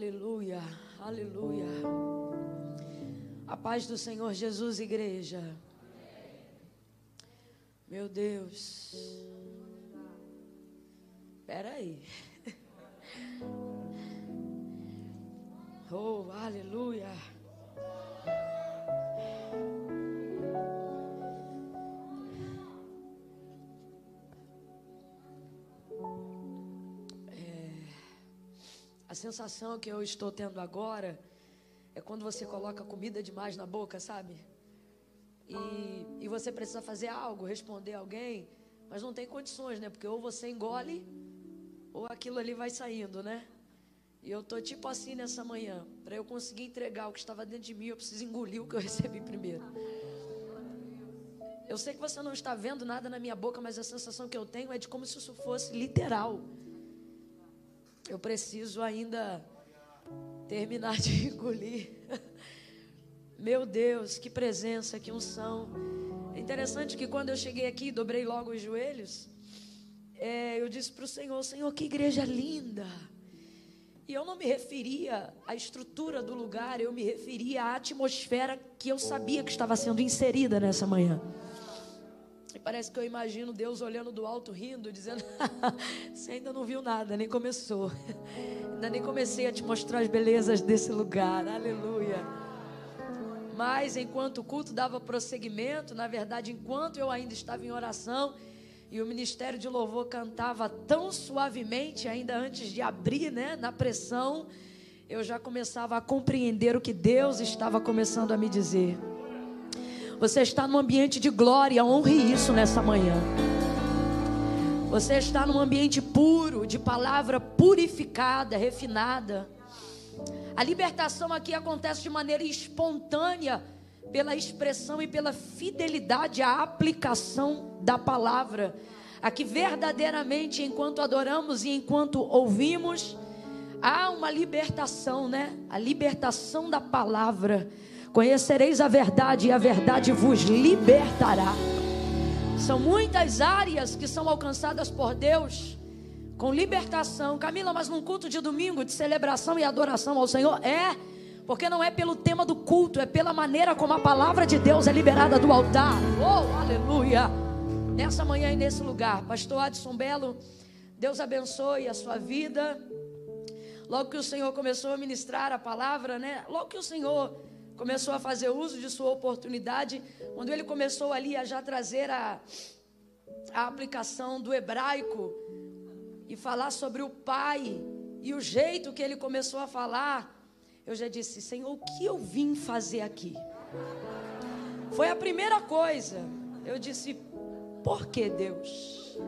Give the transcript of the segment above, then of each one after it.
Aleluia, aleluia. A paz do Senhor Jesus, igreja. Meu Deus. Sensação que eu estou tendo agora é quando você coloca comida demais na boca, sabe? E, e você precisa fazer algo, responder alguém, mas não tem condições, né? Porque ou você engole, ou aquilo ali vai saindo, né? E eu tô tipo assim nessa manhã. Para eu conseguir entregar o que estava dentro de mim, eu preciso engolir o que eu recebi primeiro. Eu sei que você não está vendo nada na minha boca, mas a sensação que eu tenho é de como se isso fosse literal eu preciso ainda terminar de engolir. Meu Deus, que presença, que unção. É interessante que quando eu cheguei aqui, dobrei logo os joelhos, é, eu disse para o Senhor: Senhor, que igreja linda. E eu não me referia à estrutura do lugar, eu me referia à atmosfera que eu sabia que estava sendo inserida nessa manhã. E parece que eu imagino Deus olhando do alto, rindo, dizendo: Você ainda não viu nada, nem começou. Ainda nem comecei a te mostrar as belezas desse lugar. Aleluia. Mas enquanto o culto dava prosseguimento, na verdade, enquanto eu ainda estava em oração e o ministério de louvor cantava tão suavemente, ainda antes de abrir, né, na pressão, eu já começava a compreender o que Deus estava começando a me dizer. Você está num ambiente de glória, honre isso nessa manhã. Você está num ambiente puro, de palavra purificada, refinada. A libertação aqui acontece de maneira espontânea, pela expressão e pela fidelidade à aplicação da palavra. Aqui, verdadeiramente, enquanto adoramos e enquanto ouvimos, há uma libertação, né? A libertação da palavra. Conhecereis a verdade e a verdade vos libertará. São muitas áreas que são alcançadas por Deus com libertação. Camila, mas num culto de domingo de celebração e adoração ao Senhor é porque não é pelo tema do culto, é pela maneira como a palavra de Deus é liberada do altar. Oh, aleluia! Nessa manhã e nesse lugar, pastor Adson Belo, Deus abençoe a sua vida. Logo que o Senhor começou a ministrar a palavra, né? Logo que o Senhor começou a fazer uso de sua oportunidade, quando ele começou ali a já trazer a, a aplicação do hebraico e falar sobre o pai e o jeito que ele começou a falar, eu já disse: Senhor, o que eu vim fazer aqui? Foi a primeira coisa. Eu disse: Por que Deus?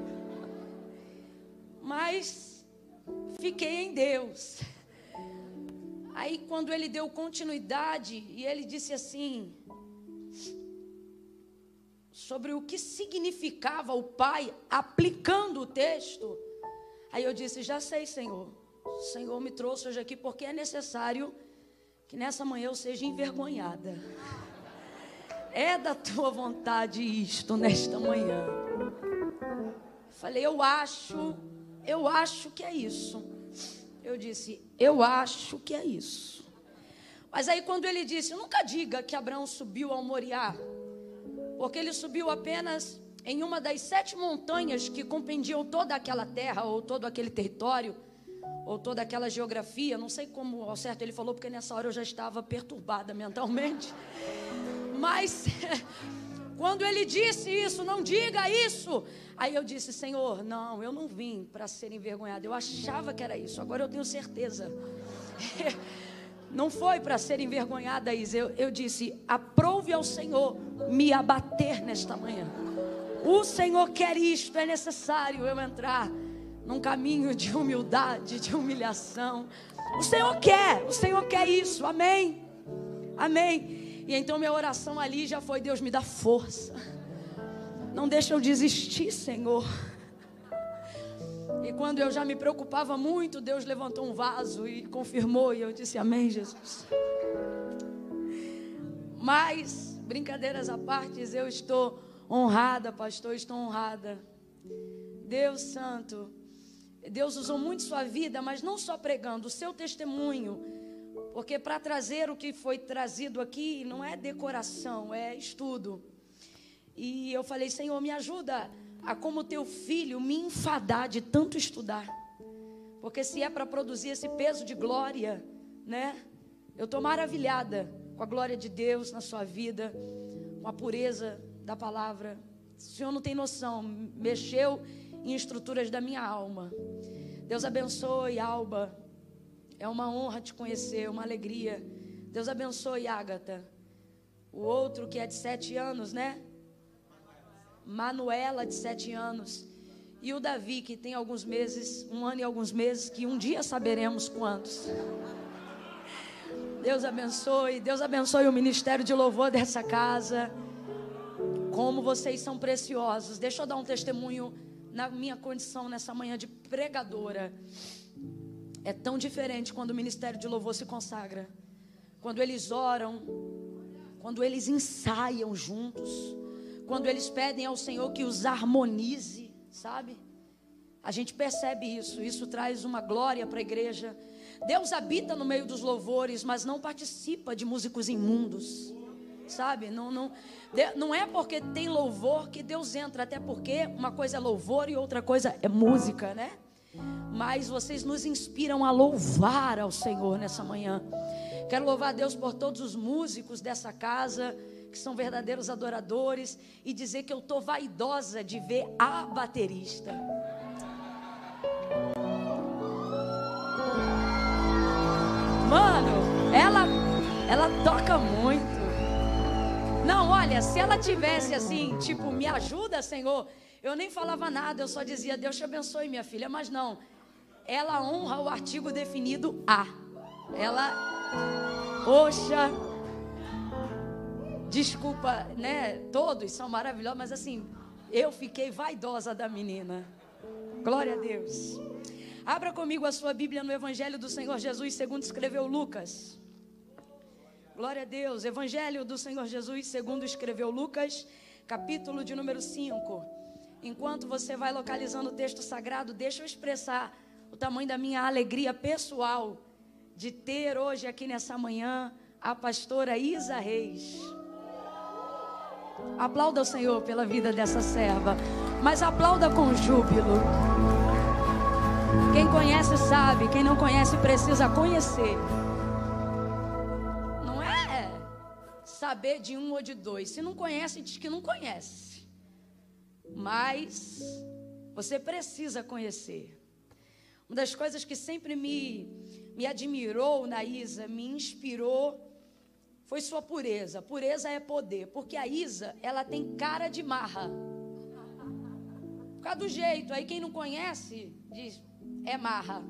Mas fiquei em Deus. Aí, quando ele deu continuidade, e ele disse assim: sobre o que significava o pai aplicando o texto. Aí eu disse: Já sei, Senhor. O Senhor me trouxe hoje aqui porque é necessário que nessa manhã eu seja envergonhada. É da tua vontade isto nesta manhã. Falei: Eu acho, eu acho que é isso. Eu disse, eu acho que é isso. Mas aí quando ele disse, nunca diga que Abraão subiu ao Moriá, porque ele subiu apenas em uma das sete montanhas que compreendiam toda aquela terra, ou todo aquele território, ou toda aquela geografia, não sei como ao certo ele falou, porque nessa hora eu já estava perturbada mentalmente. Mas quando ele disse isso, não diga isso. Aí eu disse, Senhor, não, eu não vim para ser envergonhado. Eu achava que era isso, agora eu tenho certeza. Não foi para ser envergonhada, Isa. Eu, eu disse: aprove ao Senhor me abater nesta manhã. O Senhor quer isto, é necessário eu entrar num caminho de humildade, de humilhação. O Senhor quer, o Senhor quer isso, amém? Amém. E então minha oração ali já foi: Deus me dá força. Não deixa eu desistir, Senhor. E quando eu já me preocupava muito, Deus levantou um vaso e confirmou. E eu disse: Amém, Jesus. Mas, brincadeiras à parte, eu estou honrada, pastor, estou honrada. Deus Santo, Deus usou muito sua vida, mas não só pregando, o seu testemunho. Porque para trazer o que foi trazido aqui não é decoração, é estudo. E eu falei, Senhor, me ajuda a como teu filho me enfadar de tanto estudar. Porque se é para produzir esse peso de glória, né? Eu estou maravilhada com a glória de Deus na sua vida, com a pureza da palavra. O Senhor não tem noção, mexeu em estruturas da minha alma. Deus abençoe, Alba. É uma honra te conhecer, uma alegria. Deus abençoe, Ágata. O outro que é de sete anos, né? Manuela, de sete anos. E o Davi, que tem alguns meses, um ano e alguns meses, que um dia saberemos quantos. Deus abençoe, Deus abençoe o ministério de louvor dessa casa. Como vocês são preciosos. Deixa eu dar um testemunho na minha condição nessa manhã de pregadora. É tão diferente quando o ministério de louvor se consagra. Quando eles oram, quando eles ensaiam juntos, quando eles pedem ao Senhor que os harmonize, sabe? A gente percebe isso, isso traz uma glória para a igreja. Deus habita no meio dos louvores, mas não participa de músicos imundos, sabe? Não, não, não é porque tem louvor que Deus entra, até porque uma coisa é louvor e outra coisa é música, né? Mas vocês nos inspiram a louvar ao Senhor nessa manhã. Quero louvar a Deus por todos os músicos dessa casa que são verdadeiros adoradores e dizer que eu estou vaidosa de ver a baterista. Mano, ela, ela toca muito. Não, olha, se ela tivesse assim, tipo, me ajuda, Senhor, eu nem falava nada, eu só dizia, Deus te abençoe, minha filha. Mas não, ela honra o artigo definido a. Ela, poxa, Desculpa, né? Todos são maravilhosos, mas assim, eu fiquei vaidosa da menina. Glória a Deus. Abra comigo a sua Bíblia no Evangelho do Senhor Jesus, segundo escreveu Lucas. Glória a Deus. Evangelho do Senhor Jesus, segundo escreveu Lucas, capítulo de número 5. Enquanto você vai localizando o texto sagrado, deixa eu expressar o tamanho da minha alegria pessoal de ter hoje aqui nessa manhã a pastora Isa Reis. Aplauda o Senhor pela vida dessa serva, mas aplauda com júbilo. Quem conhece sabe, quem não conhece precisa conhecer. Não é saber de um ou de dois. Se não conhece, diz que não conhece. Mas você precisa conhecer. Uma das coisas que sempre me, me admirou na Isa, me inspirou foi sua pureza. Pureza é poder, porque a Isa, ela tem cara de marra. Por causa do jeito, aí quem não conhece diz, é marra.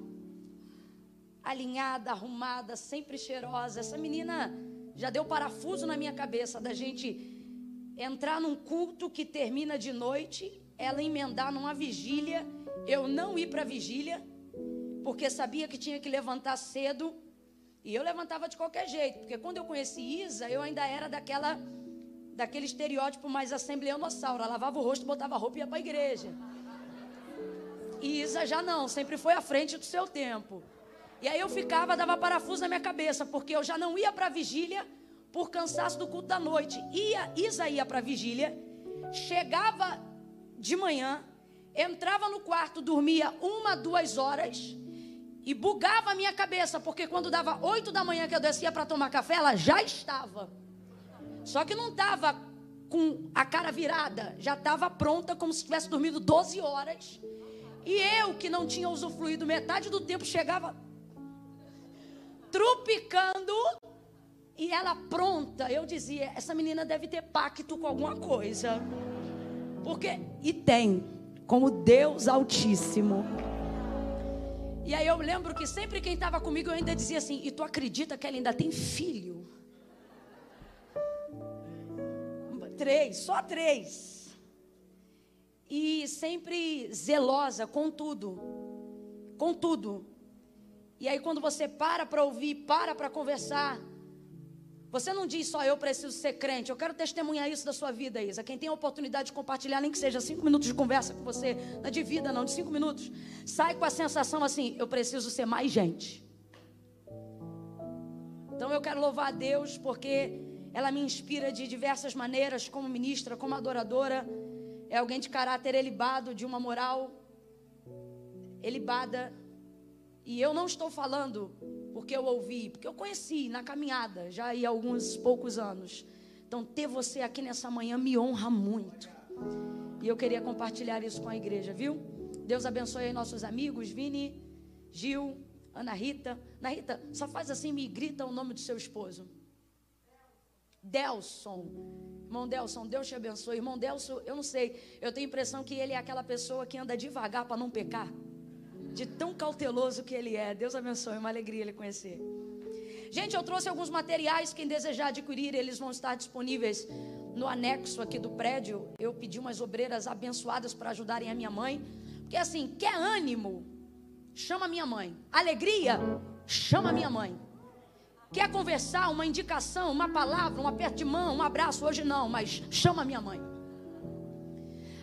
Alinhada, arrumada, sempre cheirosa. Essa menina já deu parafuso na minha cabeça da gente entrar num culto que termina de noite, ela emendar numa vigília, eu não ir para vigília, porque sabia que tinha que levantar cedo e eu levantava de qualquer jeito, porque quando eu conheci Isa, eu ainda era daquela daquele estereótipo mais assembleanossauro. Ela lavava o rosto, botava roupa e ia para a igreja. E Isa já não, sempre foi à frente do seu tempo. E aí eu ficava, dava parafuso na minha cabeça, porque eu já não ia para a vigília por cansaço do culto da noite. Ia, Isa ia para a vigília, chegava de manhã, entrava no quarto, dormia uma, duas horas e bugava a minha cabeça, porque quando dava oito da manhã que eu descia para tomar café, ela já estava. Só que não estava com a cara virada, já estava pronta como se tivesse dormido 12 horas. E eu, que não tinha usufruído metade do tempo, chegava trupicando e ela pronta. Eu dizia: essa menina deve ter pacto com alguma coisa. Porque, e tem, como Deus Altíssimo. E aí eu lembro que sempre quem estava comigo eu ainda dizia assim: E tu acredita que ela ainda tem filho? Três, só três. E sempre zelosa com tudo. Com tudo. E aí quando você para para ouvir, para para conversar, Você não diz só eu preciso ser crente, eu quero testemunhar isso da sua vida, Isa. Quem tem a oportunidade de compartilhar, nem que seja cinco minutos de conversa com você, não é de vida, não, de cinco minutos, sai com a sensação assim: eu preciso ser mais gente. Então eu quero louvar a Deus porque ela me inspira de diversas maneiras, como ministra, como adoradora. É alguém de caráter elibado, de uma moral elibada. E eu não estou falando porque eu ouvi, porque eu conheci na caminhada, já há alguns poucos anos. Então, ter você aqui nessa manhã me honra muito. E eu queria compartilhar isso com a igreja, viu? Deus abençoe aí nossos amigos, Vini, Gil, Ana Rita. Ana Rita, só faz assim, me grita o nome do seu esposo. Delson. Irmão Delson, Deus te abençoe. Irmão Delson, eu não sei, eu tenho a impressão que ele é aquela pessoa que anda devagar para não pecar de tão cauteloso que ele é. Deus abençoe, é uma alegria ele conhecer. Gente, eu trouxe alguns materiais. Quem desejar adquirir, eles vão estar disponíveis no anexo aqui do prédio. Eu pedi umas obreiras abençoadas para ajudarem a minha mãe. Porque assim, quer ânimo? Chama minha mãe. Alegria? Chama minha mãe. Quer conversar, uma indicação, uma palavra, um aperto de mão, um abraço? Hoje não, mas chama minha mãe.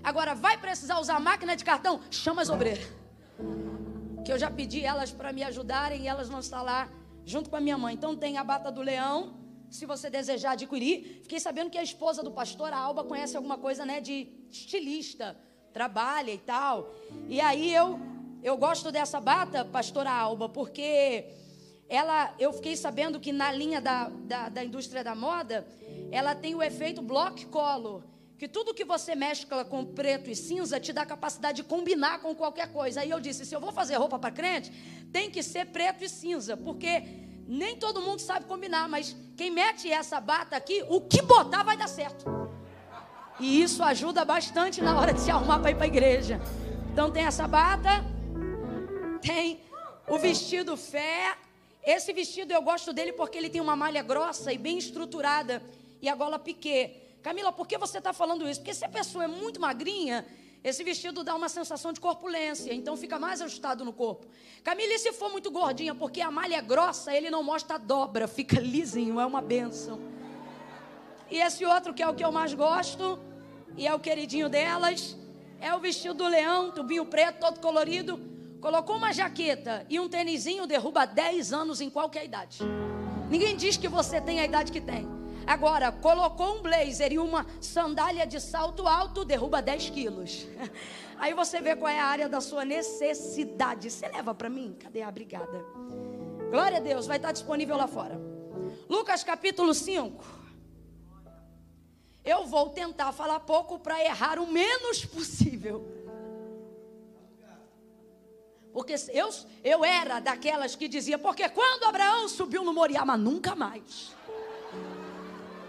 Agora, vai precisar usar máquina de cartão? Chama as obreiras que eu já pedi elas para me ajudarem e elas vão estar lá junto com a minha mãe. Então tem a bata do leão, se você desejar adquirir. Fiquei sabendo que a esposa do pastor, a Alba, conhece alguma coisa, né, de estilista, trabalha e tal. E aí eu eu gosto dessa bata, pastora Alba, porque ela, eu fiquei sabendo que na linha da, da, da indústria da moda, ela tem o efeito block color que tudo que você mescla com preto e cinza te dá capacidade de combinar com qualquer coisa. Aí eu disse: se eu vou fazer roupa para crente, tem que ser preto e cinza, porque nem todo mundo sabe combinar, mas quem mete essa bata aqui, o que botar vai dar certo. E isso ajuda bastante na hora de se arrumar para ir para a igreja. Então tem essa bata, tem o vestido fé. Esse vestido eu gosto dele porque ele tem uma malha grossa e bem estruturada e a gola piquê. Camila, por que você está falando isso? Porque se a pessoa é muito magrinha, esse vestido dá uma sensação de corpulência, então fica mais ajustado no corpo. Camila, e se for muito gordinha, porque a malha é grossa, ele não mostra a dobra, fica lisinho, é uma benção. E esse outro, que é o que eu mais gosto, e é o queridinho delas, é o vestido do leão, tubinho preto, todo colorido. Colocou uma jaqueta e um tênisinho, derruba 10 anos em qualquer idade. Ninguém diz que você tem a idade que tem. Agora, colocou um blazer e uma sandália de salto alto, derruba 10 quilos. Aí você vê qual é a área da sua necessidade. Você leva para mim? Cadê a brigada? Glória a Deus, vai estar disponível lá fora. Lucas capítulo 5. Eu vou tentar falar pouco para errar o menos possível. Porque eu, eu era daquelas que dizia, porque quando Abraão subiu no Moriá, mas nunca mais.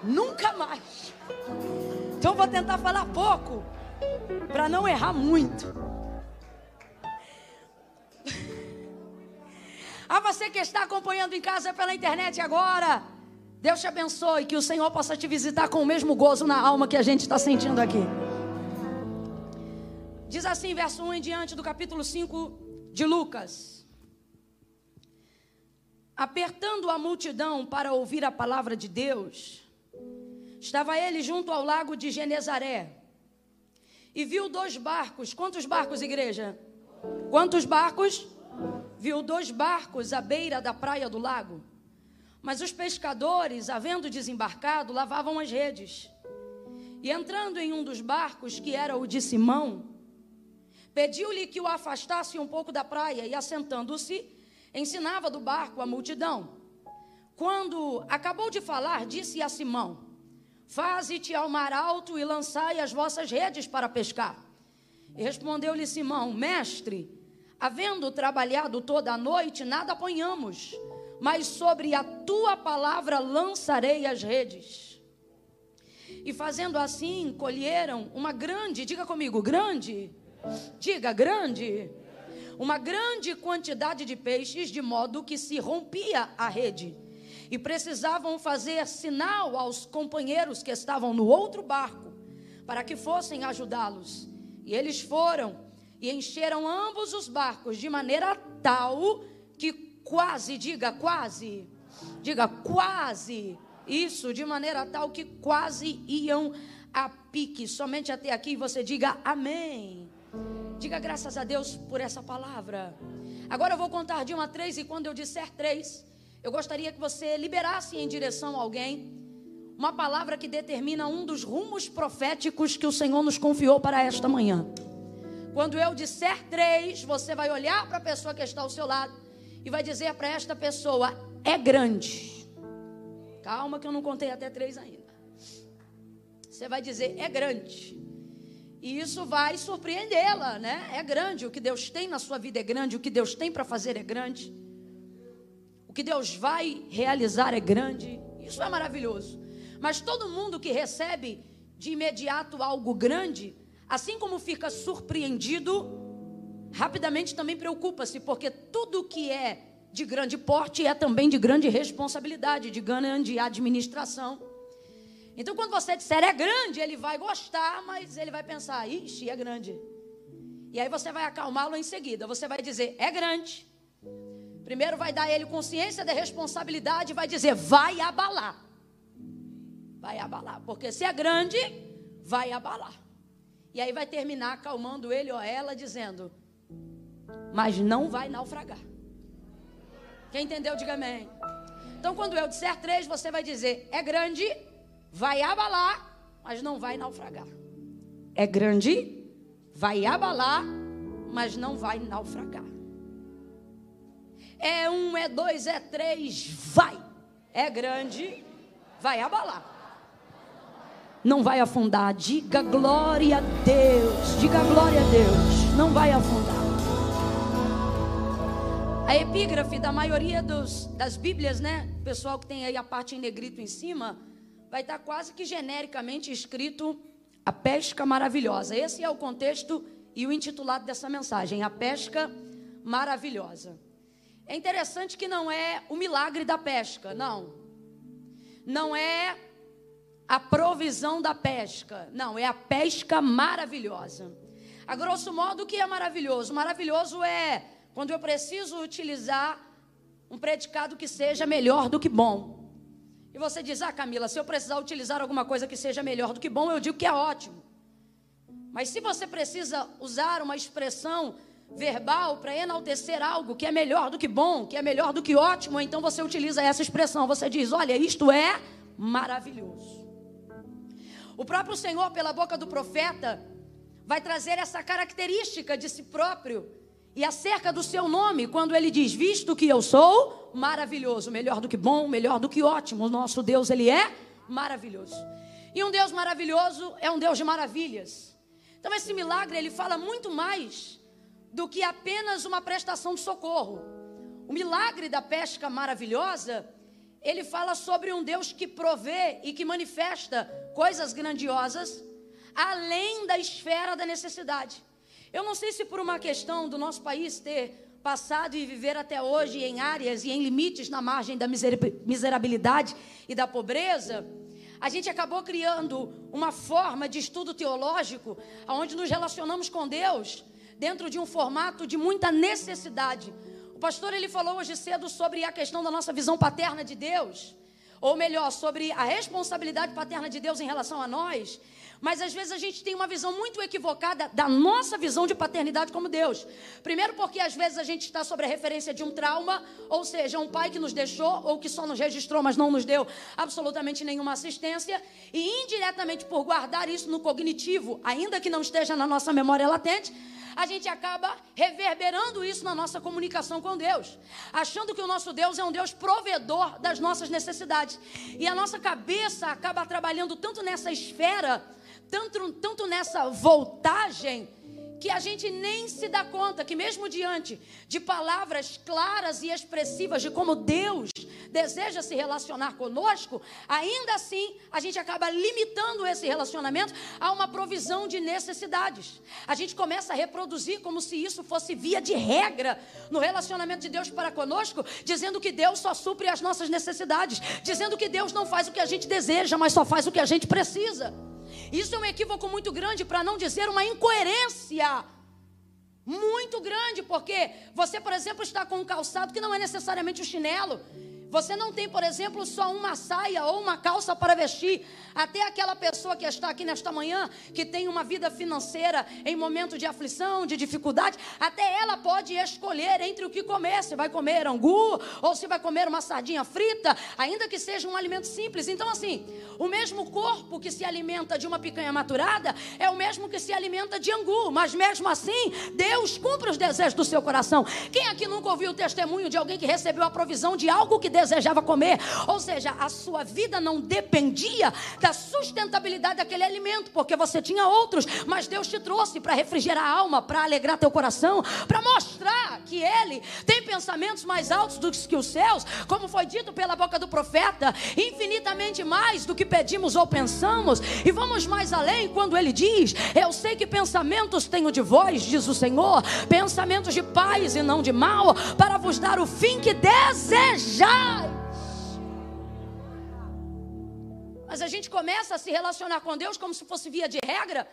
Nunca mais. Então vou tentar falar pouco para não errar muito. A você que está acompanhando em casa pela internet agora, Deus te abençoe, que o Senhor possa te visitar com o mesmo gozo na alma que a gente está sentindo aqui. Diz assim, verso 1 em diante do capítulo 5 de Lucas. Apertando a multidão para ouvir a palavra de Deus, Estava ele junto ao lago de Genezaré e viu dois barcos. Quantos barcos, igreja? Quantos barcos? Viu dois barcos à beira da praia do lago. Mas os pescadores, havendo desembarcado, lavavam as redes. E entrando em um dos barcos, que era o de Simão, pediu-lhe que o afastasse um pouco da praia e, assentando-se, ensinava do barco a multidão. Quando acabou de falar, disse a Simão: Faze-te ao mar alto e lançai as vossas redes para pescar. Respondeu-lhe Simão: Mestre, havendo trabalhado toda a noite, nada apanhamos, mas sobre a tua palavra lançarei as redes. E fazendo assim, colheram uma grande, diga comigo, grande, diga grande, uma grande quantidade de peixes, de modo que se rompia a rede e precisavam fazer sinal aos companheiros que estavam no outro barco para que fossem ajudá-los. E eles foram e encheram ambos os barcos de maneira tal que quase, diga quase, diga quase Isso, de maneira tal que quase iam a pique. Somente até aqui você diga amém. Diga graças a Deus por essa palavra. Agora eu vou contar de uma a três, e quando eu disser três, eu gostaria que você liberasse em direção a alguém uma palavra que determina um dos rumos proféticos que o Senhor nos confiou para esta manhã. Quando eu disser três, você vai olhar para a pessoa que está ao seu lado e vai dizer para esta pessoa: é grande. Calma, que eu não contei até três ainda. Você vai dizer: é grande. E isso vai surpreendê-la, né? É grande. O que Deus tem na sua vida é grande. O que Deus tem para fazer é grande. O que Deus vai realizar é grande. Isso é maravilhoso. Mas todo mundo que recebe de imediato algo grande, assim como fica surpreendido, rapidamente também preocupa-se, porque tudo que é de grande porte é também de grande responsabilidade, de grande administração. Então, quando você disser é grande, ele vai gostar, mas ele vai pensar, ixi, é grande. E aí você vai acalmá-lo em seguida. Você vai dizer, é grande. Primeiro vai dar ele consciência da responsabilidade e vai dizer, vai abalar vai abalar. Porque se é grande, vai abalar. E aí vai terminar acalmando ele ou ela, dizendo: Mas não vai naufragar. Quem entendeu, diga amém. Então, quando eu disser três, você vai dizer: É grande, vai abalar, mas não vai naufragar. É grande, vai abalar, mas não vai naufragar. É um, é dois, é três, vai. É grande, vai abalar não vai afundar. Diga glória a Deus. Diga glória a Deus. Não vai afundar. A epígrafe da maioria dos, das Bíblias, né? O pessoal que tem aí a parte em negrito em cima, vai estar quase que genericamente escrito a pesca maravilhosa. Esse é o contexto e o intitulado dessa mensagem, a pesca maravilhosa. É interessante que não é o milagre da pesca, não. Não é a provisão da pesca. Não, é a pesca maravilhosa. A grosso modo, o que é maravilhoso? Maravilhoso é quando eu preciso utilizar um predicado que seja melhor do que bom. E você diz, ah, Camila, se eu precisar utilizar alguma coisa que seja melhor do que bom, eu digo que é ótimo. Mas se você precisa usar uma expressão verbal para enaltecer algo que é melhor do que bom, que é melhor do que ótimo, então você utiliza essa expressão. Você diz, olha, isto é maravilhoso. O próprio Senhor, pela boca do profeta, vai trazer essa característica de si próprio e acerca do seu nome, quando ele diz: Visto que eu sou maravilhoso, melhor do que bom, melhor do que ótimo, o nosso Deus, ele é maravilhoso. E um Deus maravilhoso é um Deus de maravilhas. Então, esse milagre, ele fala muito mais do que apenas uma prestação de socorro. O milagre da pesca maravilhosa ele fala sobre um Deus que provê e que manifesta coisas grandiosas além da esfera da necessidade. Eu não sei se por uma questão do nosso país ter passado e viver até hoje em áreas e em limites na margem da miserabilidade e da pobreza, a gente acabou criando uma forma de estudo teológico onde nos relacionamos com Deus dentro de um formato de muita necessidade, o pastor ele falou hoje cedo sobre a questão da nossa visão paterna de Deus, ou melhor, sobre a responsabilidade paterna de Deus em relação a nós. Mas às vezes a gente tem uma visão muito equivocada da nossa visão de paternidade como Deus. Primeiro, porque às vezes a gente está sobre a referência de um trauma, ou seja, um pai que nos deixou ou que só nos registrou, mas não nos deu absolutamente nenhuma assistência. E indiretamente por guardar isso no cognitivo, ainda que não esteja na nossa memória latente, a gente acaba reverberando isso na nossa comunicação com Deus, achando que o nosso Deus é um Deus provedor das nossas necessidades. E a nossa cabeça acaba trabalhando tanto nessa esfera, tanto, tanto nessa voltagem, que a gente nem se dá conta que, mesmo diante de palavras claras e expressivas de como Deus deseja se relacionar conosco, ainda assim a gente acaba limitando esse relacionamento a uma provisão de necessidades. A gente começa a reproduzir como se isso fosse via de regra no relacionamento de Deus para conosco, dizendo que Deus só supre as nossas necessidades, dizendo que Deus não faz o que a gente deseja, mas só faz o que a gente precisa. Isso é um equívoco muito grande, para não dizer uma incoerência muito grande, porque você, por exemplo, está com um calçado que não é necessariamente o um chinelo. Você não tem, por exemplo, só uma saia ou uma calça para vestir. Até aquela pessoa que está aqui nesta manhã, que tem uma vida financeira em momento de aflição, de dificuldade, até ela pode escolher entre o que comer: se vai comer angu ou se vai comer uma sardinha frita, ainda que seja um alimento simples. Então, assim, o mesmo corpo que se alimenta de uma picanha maturada é o mesmo que se alimenta de angu, mas mesmo assim, Deus cumpre os desejos do seu coração. Quem aqui nunca ouviu o testemunho de alguém que recebeu a provisão de algo que desejava comer. Ou seja, a sua vida não dependia da sustentabilidade daquele alimento, porque você tinha outros, mas Deus te trouxe para refrigerar a alma, para alegrar teu coração, para mostrar que Ele tem pensamentos mais altos do que os céus, como foi dito pela boca do profeta, infinitamente mais do que pedimos ou pensamos. E vamos mais além quando Ele diz: Eu sei que pensamentos tenho de vós, diz o Senhor, pensamentos de paz e não de mal, para vos dar o fim que desejar. Mas a gente começa a se relacionar com Deus como se fosse via de regra,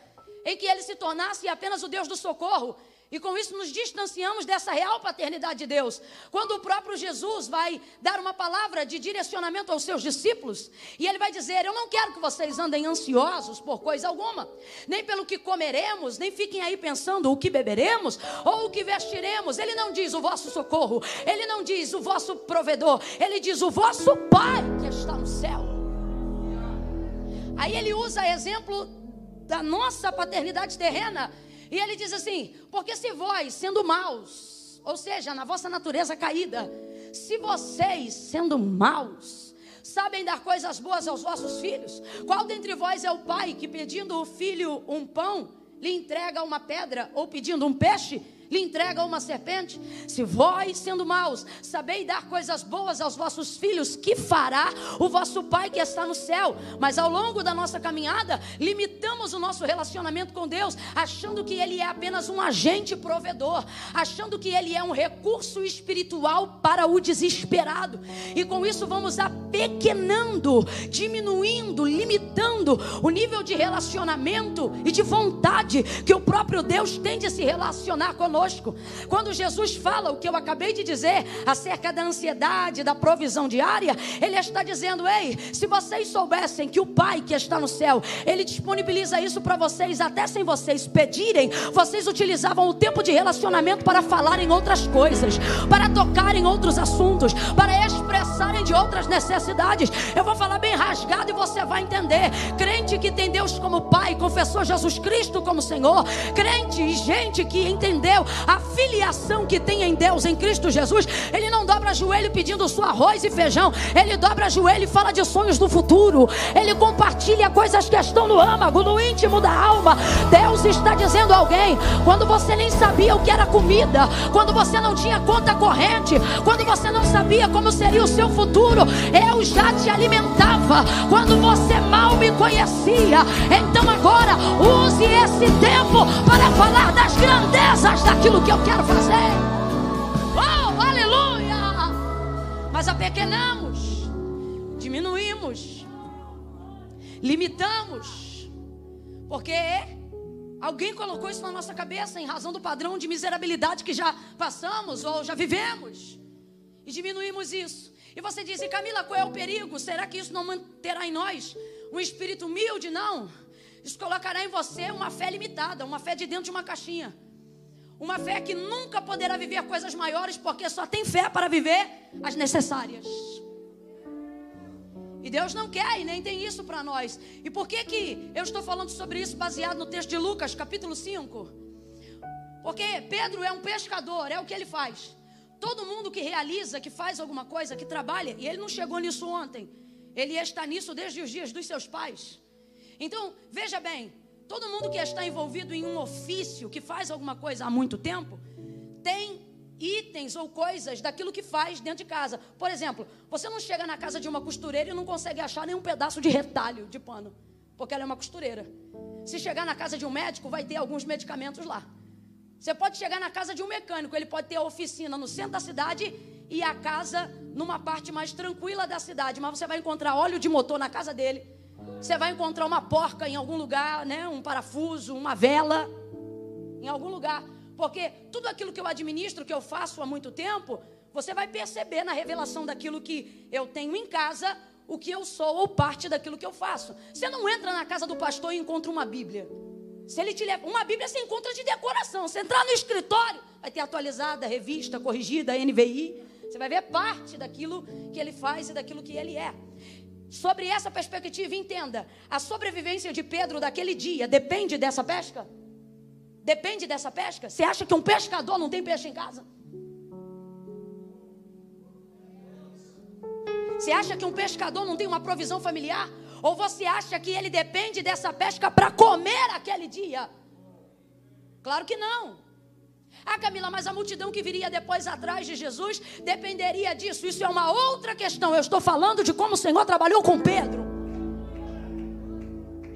em que Ele se tornasse apenas o Deus do socorro. E com isso nos distanciamos dessa real paternidade de Deus. Quando o próprio Jesus vai dar uma palavra de direcionamento aos seus discípulos, e ele vai dizer: Eu não quero que vocês andem ansiosos por coisa alguma, nem pelo que comeremos, nem fiquem aí pensando o que beberemos ou o que vestiremos. Ele não diz o vosso socorro, ele não diz o vosso provedor, ele diz o vosso Pai que está no céu. Aí ele usa exemplo da nossa paternidade terrena e ele diz assim: porque se vós, sendo maus, ou seja, na vossa natureza caída, se vocês, sendo maus, sabem dar coisas boas aos vossos filhos, qual dentre vós é o pai que pedindo o filho um pão, lhe entrega uma pedra, ou pedindo um peixe, lhe entrega uma serpente? Se vós, sendo maus, sabeis dar coisas boas aos vossos filhos, que fará o vosso Pai que está no céu? Mas ao longo da nossa caminhada, limitamos o nosso relacionamento com Deus, achando que Ele é apenas um agente provedor, achando que Ele é um recurso espiritual para o desesperado. E com isso vamos apequenando, diminuindo, limitando o nível de relacionamento e de vontade que o próprio Deus tem de se relacionar conosco conosco. Quando Jesus fala o que eu acabei de dizer acerca da ansiedade, da provisão diária, ele está dizendo: ei, se vocês soubessem que o Pai que está no céu, ele disponibiliza isso para vocês, até sem vocês pedirem, vocês utilizavam o tempo de relacionamento para falar em outras coisas, para tocar em outros assuntos, para expressarem de outras necessidades. Eu vou falar bem rasgado e você vai entender. Crente que tem Deus como Pai, confessou Jesus Cristo como Senhor, crente e gente que entendeu a filiação que tem em Deus, em Cristo Jesus, ele não dobra joelho pedindo só arroz e feijão, ele dobra joelho e fala de sonhos do futuro, ele compartilha coisas que estão no âmago, no íntimo da alma. Deus está dizendo a alguém, quando você nem sabia o que era comida, quando você não tinha conta corrente, quando você não sabia como seria o seu futuro, eu já te alimentava, quando você mal me conhecia. Então agora use esse tempo para falar das grandezas daquilo que eu quero fazer. Oh, aleluia! Mas apequenamos, diminuímos, limitamos, porque alguém colocou isso na nossa cabeça em razão do padrão de miserabilidade que já passamos ou já vivemos. E diminuímos isso. E você diz, Camila, qual é o perigo? Será que isso não manterá em nós um espírito humilde? Não. Isso colocará em você uma fé limitada, uma fé de dentro de uma caixinha. Uma fé que nunca poderá viver coisas maiores, porque só tem fé para viver as necessárias. E Deus não quer e nem tem isso para nós. E por que que eu estou falando sobre isso baseado no texto de Lucas, capítulo 5? Porque Pedro é um pescador, é o que ele faz. Todo mundo que realiza, que faz alguma coisa, que trabalha, e ele não chegou nisso ontem. Ele está nisso desde os dias dos seus pais. Então, veja bem, Todo mundo que está envolvido em um ofício, que faz alguma coisa há muito tempo, tem itens ou coisas daquilo que faz dentro de casa. Por exemplo, você não chega na casa de uma costureira e não consegue achar nenhum pedaço de retalho de pano, porque ela é uma costureira. Se chegar na casa de um médico, vai ter alguns medicamentos lá. Você pode chegar na casa de um mecânico, ele pode ter a oficina no centro da cidade e a casa numa parte mais tranquila da cidade, mas você vai encontrar óleo de motor na casa dele você vai encontrar uma porca em algum lugar, né? Um parafuso, uma vela, em algum lugar. Porque tudo aquilo que eu administro, que eu faço há muito tempo, Você vai perceber na revelação daquilo que eu tenho em casa, o que eu sou ou parte daquilo que eu faço. Você não entra na casa do pastor e encontra uma Bíblia. Se ele te leva, uma Bíblia você encontra de decoração. Você entrar no escritório, vai ter atualizada, revista, corrigida, NVI. Você vai ver parte daquilo que ele faz e daquilo que ele é. Sobre essa perspectiva, entenda: a sobrevivência de Pedro daquele dia depende dessa pesca? Depende dessa pesca? Você acha que um pescador não tem peixe em casa? Você acha que um pescador não tem uma provisão familiar? Ou você acha que ele depende dessa pesca para comer aquele dia? Claro que não. Ah, Camila, mas a multidão que viria depois atrás de Jesus dependeria disso. Isso é uma outra questão. Eu estou falando de como o Senhor trabalhou com Pedro.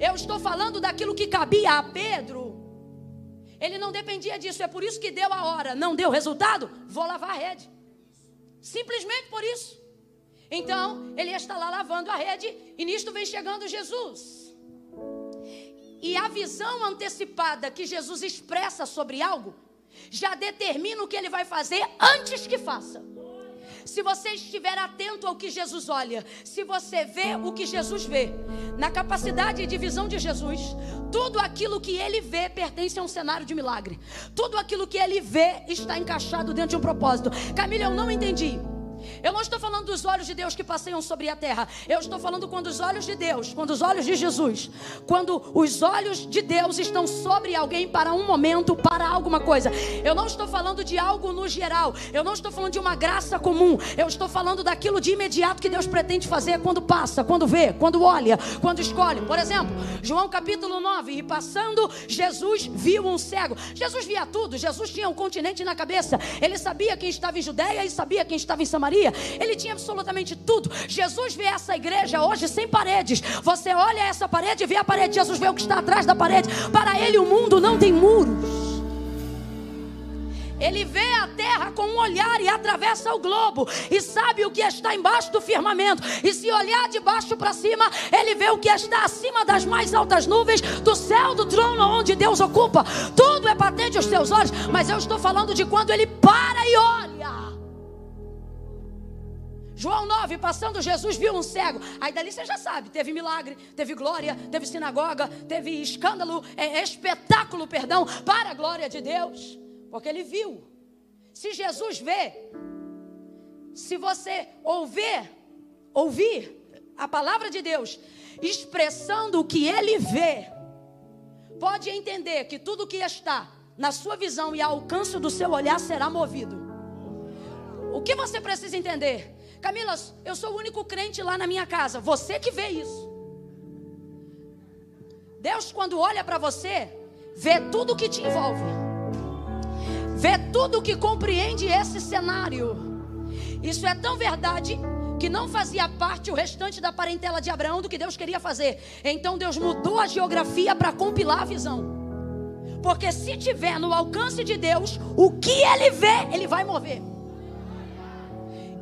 Eu estou falando daquilo que cabia a Pedro. Ele não dependia disso. É por isso que deu a hora. Não deu resultado? Vou lavar a rede. Simplesmente por isso. Então, ele está lá lavando a rede e nisto vem chegando Jesus. E a visão antecipada que Jesus expressa sobre algo já determina o que ele vai fazer antes que faça. Se você estiver atento ao que Jesus olha, se você vê o que Jesus vê, na capacidade de visão de Jesus, tudo aquilo que ele vê pertence a um cenário de milagre. Tudo aquilo que ele vê está encaixado dentro de um propósito. Camila, eu não entendi. Eu não estou falando dos olhos de Deus que passeiam sobre a terra. Eu estou falando quando os olhos de Deus, quando os olhos de Jesus, quando os olhos de Deus estão sobre alguém para um momento, para alguma coisa. Eu não estou falando de algo no geral. Eu não estou falando de uma graça comum. Eu estou falando daquilo de imediato que Deus pretende fazer quando passa, quando vê, quando olha, quando escolhe. Por exemplo, João capítulo 9, e passando, Jesus viu um cego. Jesus via tudo. Jesus tinha um continente na cabeça. Ele sabia quem estava em Judeia e sabia quem estava em Samaria. Ele tinha absolutamente tudo. Jesus vê essa igreja hoje sem paredes. Você olha essa parede e vê a parede. Jesus vê o que está atrás da parede. Para ele, o mundo não tem muros. Ele vê a terra com um olhar e atravessa o globo e sabe o que está embaixo do firmamento. E se olhar de baixo para cima, ele vê o que está acima das mais altas nuvens do céu do trono onde Deus ocupa. Tudo é patente aos seus olhos, mas eu estou falando de quando ele para e olha. João 9, passando Jesus viu um cego. Aí dali você já sabe, teve milagre, teve glória, teve sinagoga, teve escândalo, é, espetáculo, perdão, para a glória de Deus. Porque ele viu. Se Jesus vê, se você ouvir, ouvir a palavra de Deus, expressando o que ele vê, pode entender que tudo que está na sua visão e ao alcance do seu olhar será movido. O que você precisa entender? Camila, eu sou o único crente lá na minha casa. Você que vê isso. Deus, quando olha para você, vê tudo que te envolve, vê tudo que compreende esse cenário. Isso é tão verdade que não fazia parte o restante da parentela de Abraão do que Deus queria fazer. Então Deus mudou a geografia para compilar a visão. Porque se tiver no alcance de Deus, o que ele vê, ele vai mover.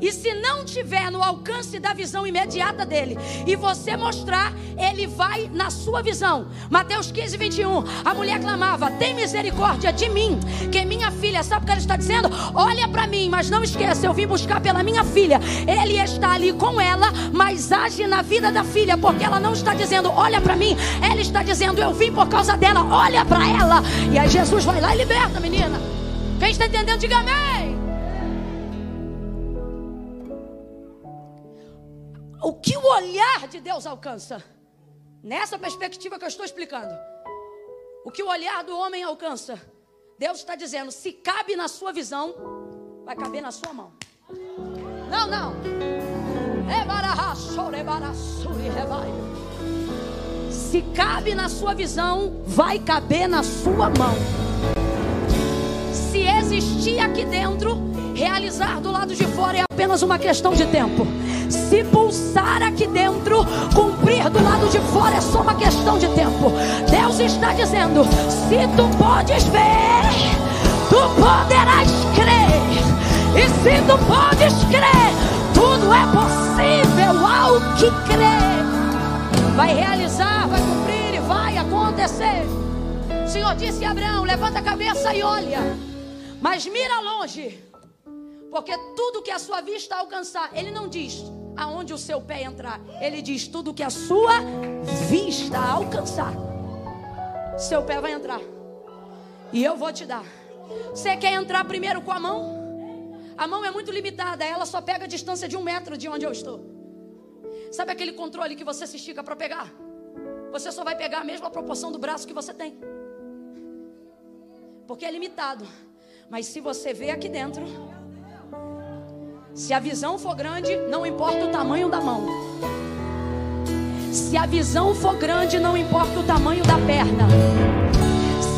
E se não tiver no alcance da visão imediata dele, e você mostrar, ele vai na sua visão. Mateus 15, 21. A mulher clamava: Tem misericórdia de mim, que minha filha, sabe o que ela está dizendo? Olha para mim, mas não esqueça, eu vim buscar pela minha filha. Ele está ali com ela, mas age na vida da filha, porque ela não está dizendo: Olha para mim, ela está dizendo: Eu vim por causa dela, olha para ela. E aí Jesus vai lá e liberta a menina. Quem está entendendo, diga amém. O que o olhar de Deus alcança. Nessa perspectiva que eu estou explicando. O que o olhar do homem alcança. Deus está dizendo: se cabe na sua visão, vai caber na sua mão. Não, não. Se cabe na sua visão, vai caber na sua mão. Se existir aqui dentro, realizar do lado de fora é apenas uma questão de tempo se pulsar aqui dentro, cumprir do lado de fora é só uma questão de tempo. Deus está dizendo: se tu podes ver, tu poderás crer. E se tu podes crer, tudo é possível ao que crê. Vai realizar, vai cumprir e vai acontecer. O Senhor disse a Abraão: levanta a cabeça e olha, mas mira longe Porque tudo que a sua vista alcançar, ele não diz aonde o seu pé entrar. Ele diz tudo que a sua vista alcançar. Seu pé vai entrar. E eu vou te dar. Você quer entrar primeiro com a mão? A mão é muito limitada, ela só pega a distância de um metro de onde eu estou. Sabe aquele controle que você se estica para pegar? Você só vai pegar a mesma proporção do braço que você tem. Porque é limitado. Mas se você vê aqui dentro, se a visão for grande, não importa o tamanho da mão. Se a visão for grande, não importa o tamanho da perna.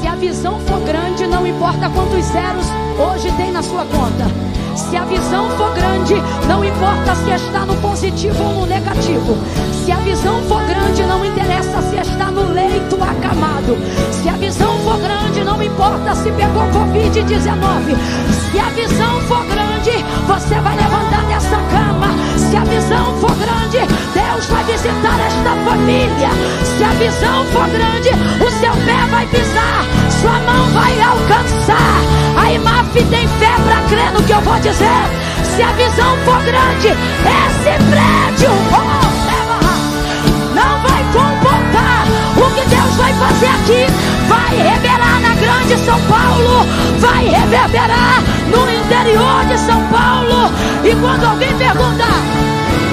Se a visão for grande, não importa quantos zeros hoje tem na sua conta. Se a visão for grande, não importa se está no positivo ou no negativo. Se a visão for grande, não interessa se está no leito acamado. Se a visão for grande, não importa se pegou Covid-19. Se a visão for grande, você vai levantar dessa cama. Se a visão for grande, Deus vai visitar esta família. Se a visão for grande, o seu pé vai pisar, sua mão vai alcançar. A IMAF tem fé para crer no que eu vou dizer. Se a visão for grande, esse prédio oh, não vai comportar o que Deus vai fazer aqui. Vai revelar grande São Paulo, vai reverberar no interior de São Paulo. E quando alguém perguntar,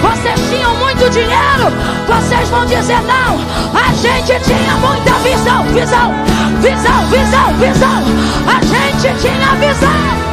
vocês tinham muito dinheiro, vocês vão dizer não. A gente tinha muita visão, visão, visão, visão, visão. A gente tinha visão.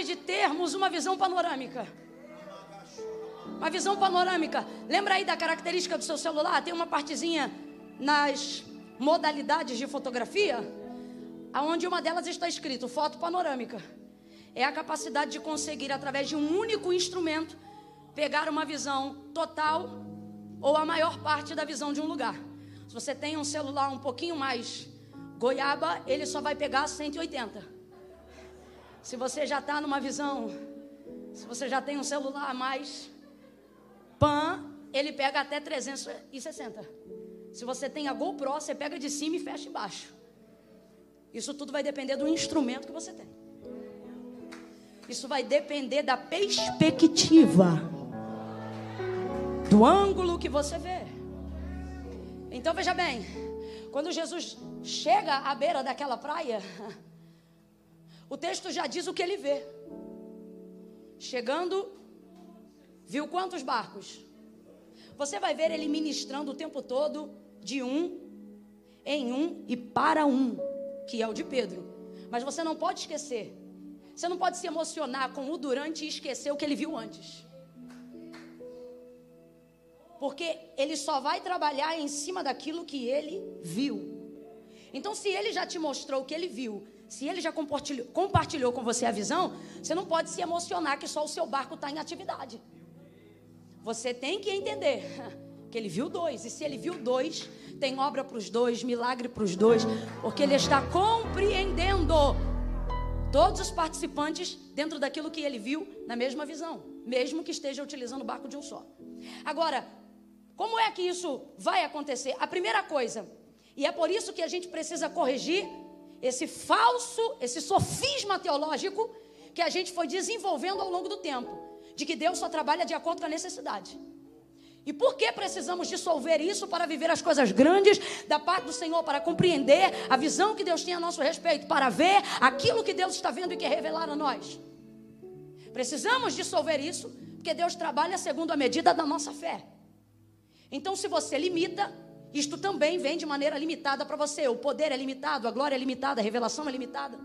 Necessidade de termos uma visão panorâmica. Uma visão panorâmica. Lembra aí da característica do seu celular? Tem uma partezinha nas modalidades de fotografia, aonde uma delas está escrito foto panorâmica. É a capacidade de conseguir através de um único instrumento pegar uma visão total ou a maior parte da visão de um lugar. Se você tem um celular um pouquinho mais goiaba, ele só vai pegar 180. Se você já está numa visão, se você já tem um celular a mais, pan, ele pega até 360. Se você tem a GoPro, você pega de cima e fecha embaixo. Isso tudo vai depender do instrumento que você tem. Isso vai depender da perspectiva, do ângulo que você vê. Então veja bem, quando Jesus chega à beira daquela praia, o texto já diz o que ele vê. Chegando, viu quantos barcos? Você vai ver ele ministrando o tempo todo de um em um e para um, que é o de Pedro. Mas você não pode esquecer. Você não pode se emocionar com o durante e esquecer o que ele viu antes. Porque ele só vai trabalhar em cima daquilo que ele viu. Então, se ele já te mostrou o que ele viu, se ele já compartilhou, compartilhou com você a visão, você não pode se emocionar que só o seu barco está em atividade. Você tem que entender que ele viu dois. E se ele viu dois, tem obra para os dois, milagre para os dois, porque ele está compreendendo todos os participantes dentro daquilo que ele viu na mesma visão, mesmo que esteja utilizando o barco de um só. Agora, como é que isso vai acontecer? A primeira coisa, e é por isso que a gente precisa corrigir esse falso, esse sofisma teológico que a gente foi desenvolvendo ao longo do tempo, de que Deus só trabalha de acordo com a necessidade. E por que precisamos dissolver isso para viver as coisas grandes da parte do Senhor, para compreender a visão que Deus tem a nosso respeito, para ver aquilo que Deus está vendo e quer revelar a nós? Precisamos dissolver isso, porque Deus trabalha segundo a medida da nossa fé. Então, se você limita, isto também vem de maneira limitada para você. O poder é limitado, a glória é limitada, a revelação é limitada.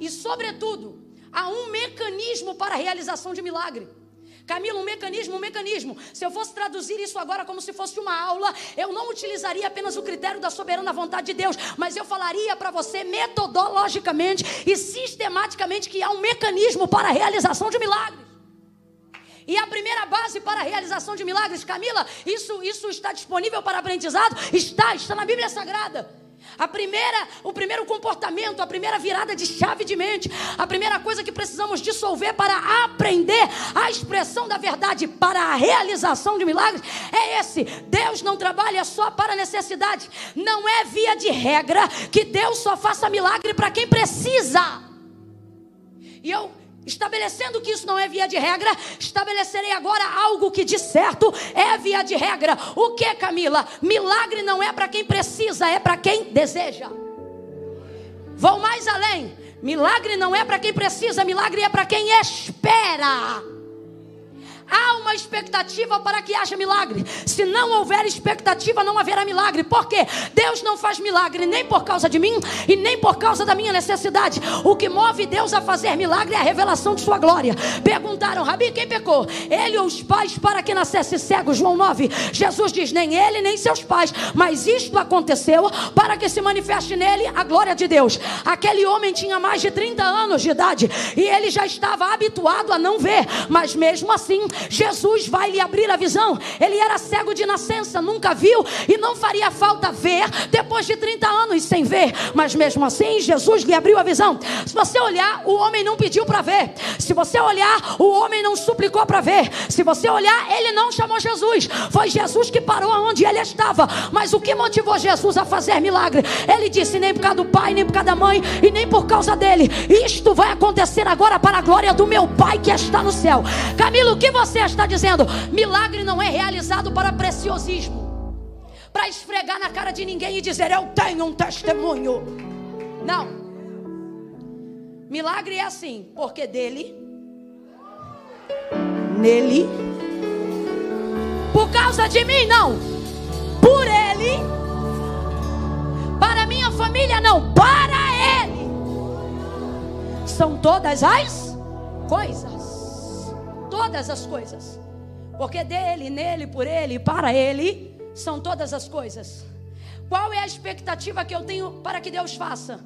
E, sobretudo, há um mecanismo para a realização de milagre. Camila, um mecanismo, um mecanismo. Se eu fosse traduzir isso agora como se fosse uma aula, eu não utilizaria apenas o critério da soberana vontade de Deus, mas eu falaria para você metodologicamente e sistematicamente que há um mecanismo para a realização de milagres. E a primeira base para a realização de milagres, Camila, isso, isso está disponível para aprendizado? Está, está na Bíblia Sagrada. A primeira, o primeiro comportamento, a primeira virada de chave de mente, a primeira coisa que precisamos dissolver para aprender a expressão da verdade para a realização de milagres é esse: Deus não trabalha só para necessidade. Não é via de regra que Deus só faça milagre para quem precisa. E eu Estabelecendo que isso não é via de regra, estabelecerei agora algo que de certo é via de regra. O que, Camila? Milagre não é para quem precisa, é para quem deseja. Vou mais além. Milagre não é para quem precisa, milagre é para quem espera. Há uma expectativa para que haja milagre. Se não houver expectativa, não haverá milagre. Por quê? Deus não faz milagre nem por causa de mim e nem por causa da minha necessidade. O que move Deus a fazer milagre é a revelação de sua glória. Perguntaram, Rabi, quem pecou? Ele ou os pais para que nascesse cego? João 9. Jesus diz: nem ele, nem seus pais. Mas isto aconteceu para que se manifeste nele a glória de Deus. Aquele homem tinha mais de 30 anos de idade e ele já estava habituado a não ver, mas mesmo assim Jesus vai lhe abrir a visão. Ele era cego de nascença, nunca viu e não faria falta ver depois de 30 anos sem ver, mas mesmo assim Jesus lhe abriu a visão. Se você olhar, o homem não pediu para ver. Se você olhar, o homem não suplicou para ver. Se você olhar, ele não chamou Jesus. Foi Jesus que parou onde ele estava. Mas o que motivou Jesus a fazer milagre? Ele disse: nem por causa do pai, nem por causa da mãe e nem por causa dele. Isto vai acontecer agora para a glória do meu Pai que está no céu. Camilo, o que você você está dizendo: milagre não é realizado para preciosismo, para esfregar na cara de ninguém e dizer eu tenho um testemunho. Não. Milagre é assim, porque dele, nele, por causa de mim, não, por ele, para minha família, não, para ele. São todas as coisas todas as coisas. Porque dele, nele, por ele, para ele, são todas as coisas. Qual é a expectativa que eu tenho para que Deus faça?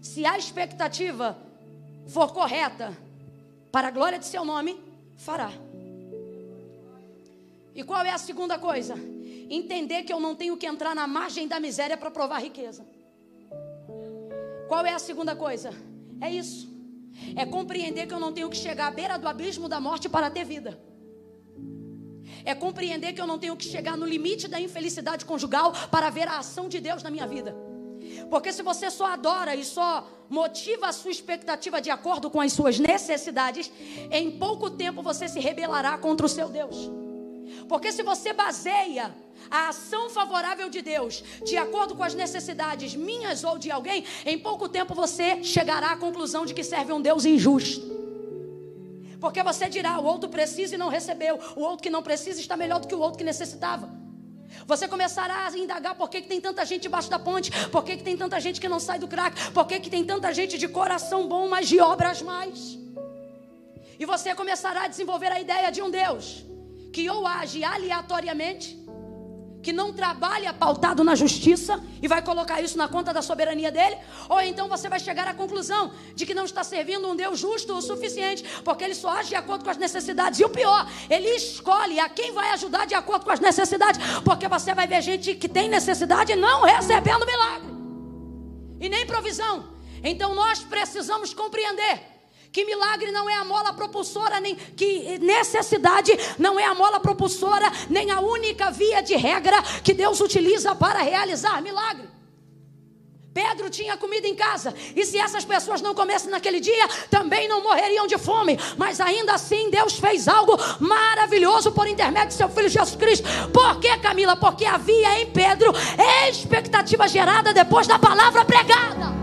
Se a expectativa for correta, para a glória de seu nome, fará. E qual é a segunda coisa? Entender que eu não tenho que entrar na margem da miséria para provar riqueza. Qual é a segunda coisa? É isso. É compreender que eu não tenho que chegar à beira do abismo da morte para ter vida. É compreender que eu não tenho que chegar no limite da infelicidade conjugal para ver a ação de Deus na minha vida. Porque se você só adora e só motiva a sua expectativa de acordo com as suas necessidades, em pouco tempo você se rebelará contra o seu Deus. Porque se você baseia a ação favorável de Deus, de acordo com as necessidades minhas ou de alguém, em pouco tempo você chegará à conclusão de que serve um Deus injusto. Porque você dirá, o outro precisa e não recebeu, o outro que não precisa está melhor do que o outro que necessitava. Você começará a indagar por que, que tem tanta gente debaixo da ponte, por que, que tem tanta gente que não sai do crack, por que, que tem tanta gente de coração bom, mas de obras mais. E você começará a desenvolver a ideia de um Deus que ou age aleatoriamente, que não trabalha pautado na justiça e vai colocar isso na conta da soberania dele, ou então você vai chegar à conclusão de que não está servindo um Deus justo o suficiente, porque ele só age de acordo com as necessidades. E o pior, ele escolhe a quem vai ajudar de acordo com as necessidades, porque você vai ver gente que tem necessidade não recebendo milagre e nem provisão. Então nós precisamos compreender que milagre não é a mola propulsora, nem que necessidade não é a mola propulsora, nem a única via de regra que Deus utiliza para realizar milagre. Pedro tinha comida em casa, e se essas pessoas não comessem naquele dia, também não morreriam de fome. Mas ainda assim, Deus fez algo maravilhoso por intermédio de seu filho Jesus Cristo. Por que, Camila? Porque havia em Pedro expectativa gerada depois da palavra pregada.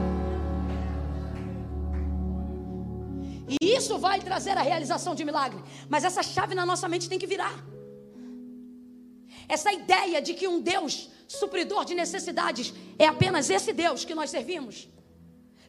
E isso vai trazer a realização de milagre. Mas essa chave na nossa mente tem que virar. Essa ideia de que um Deus supridor de necessidades é apenas esse Deus que nós servimos.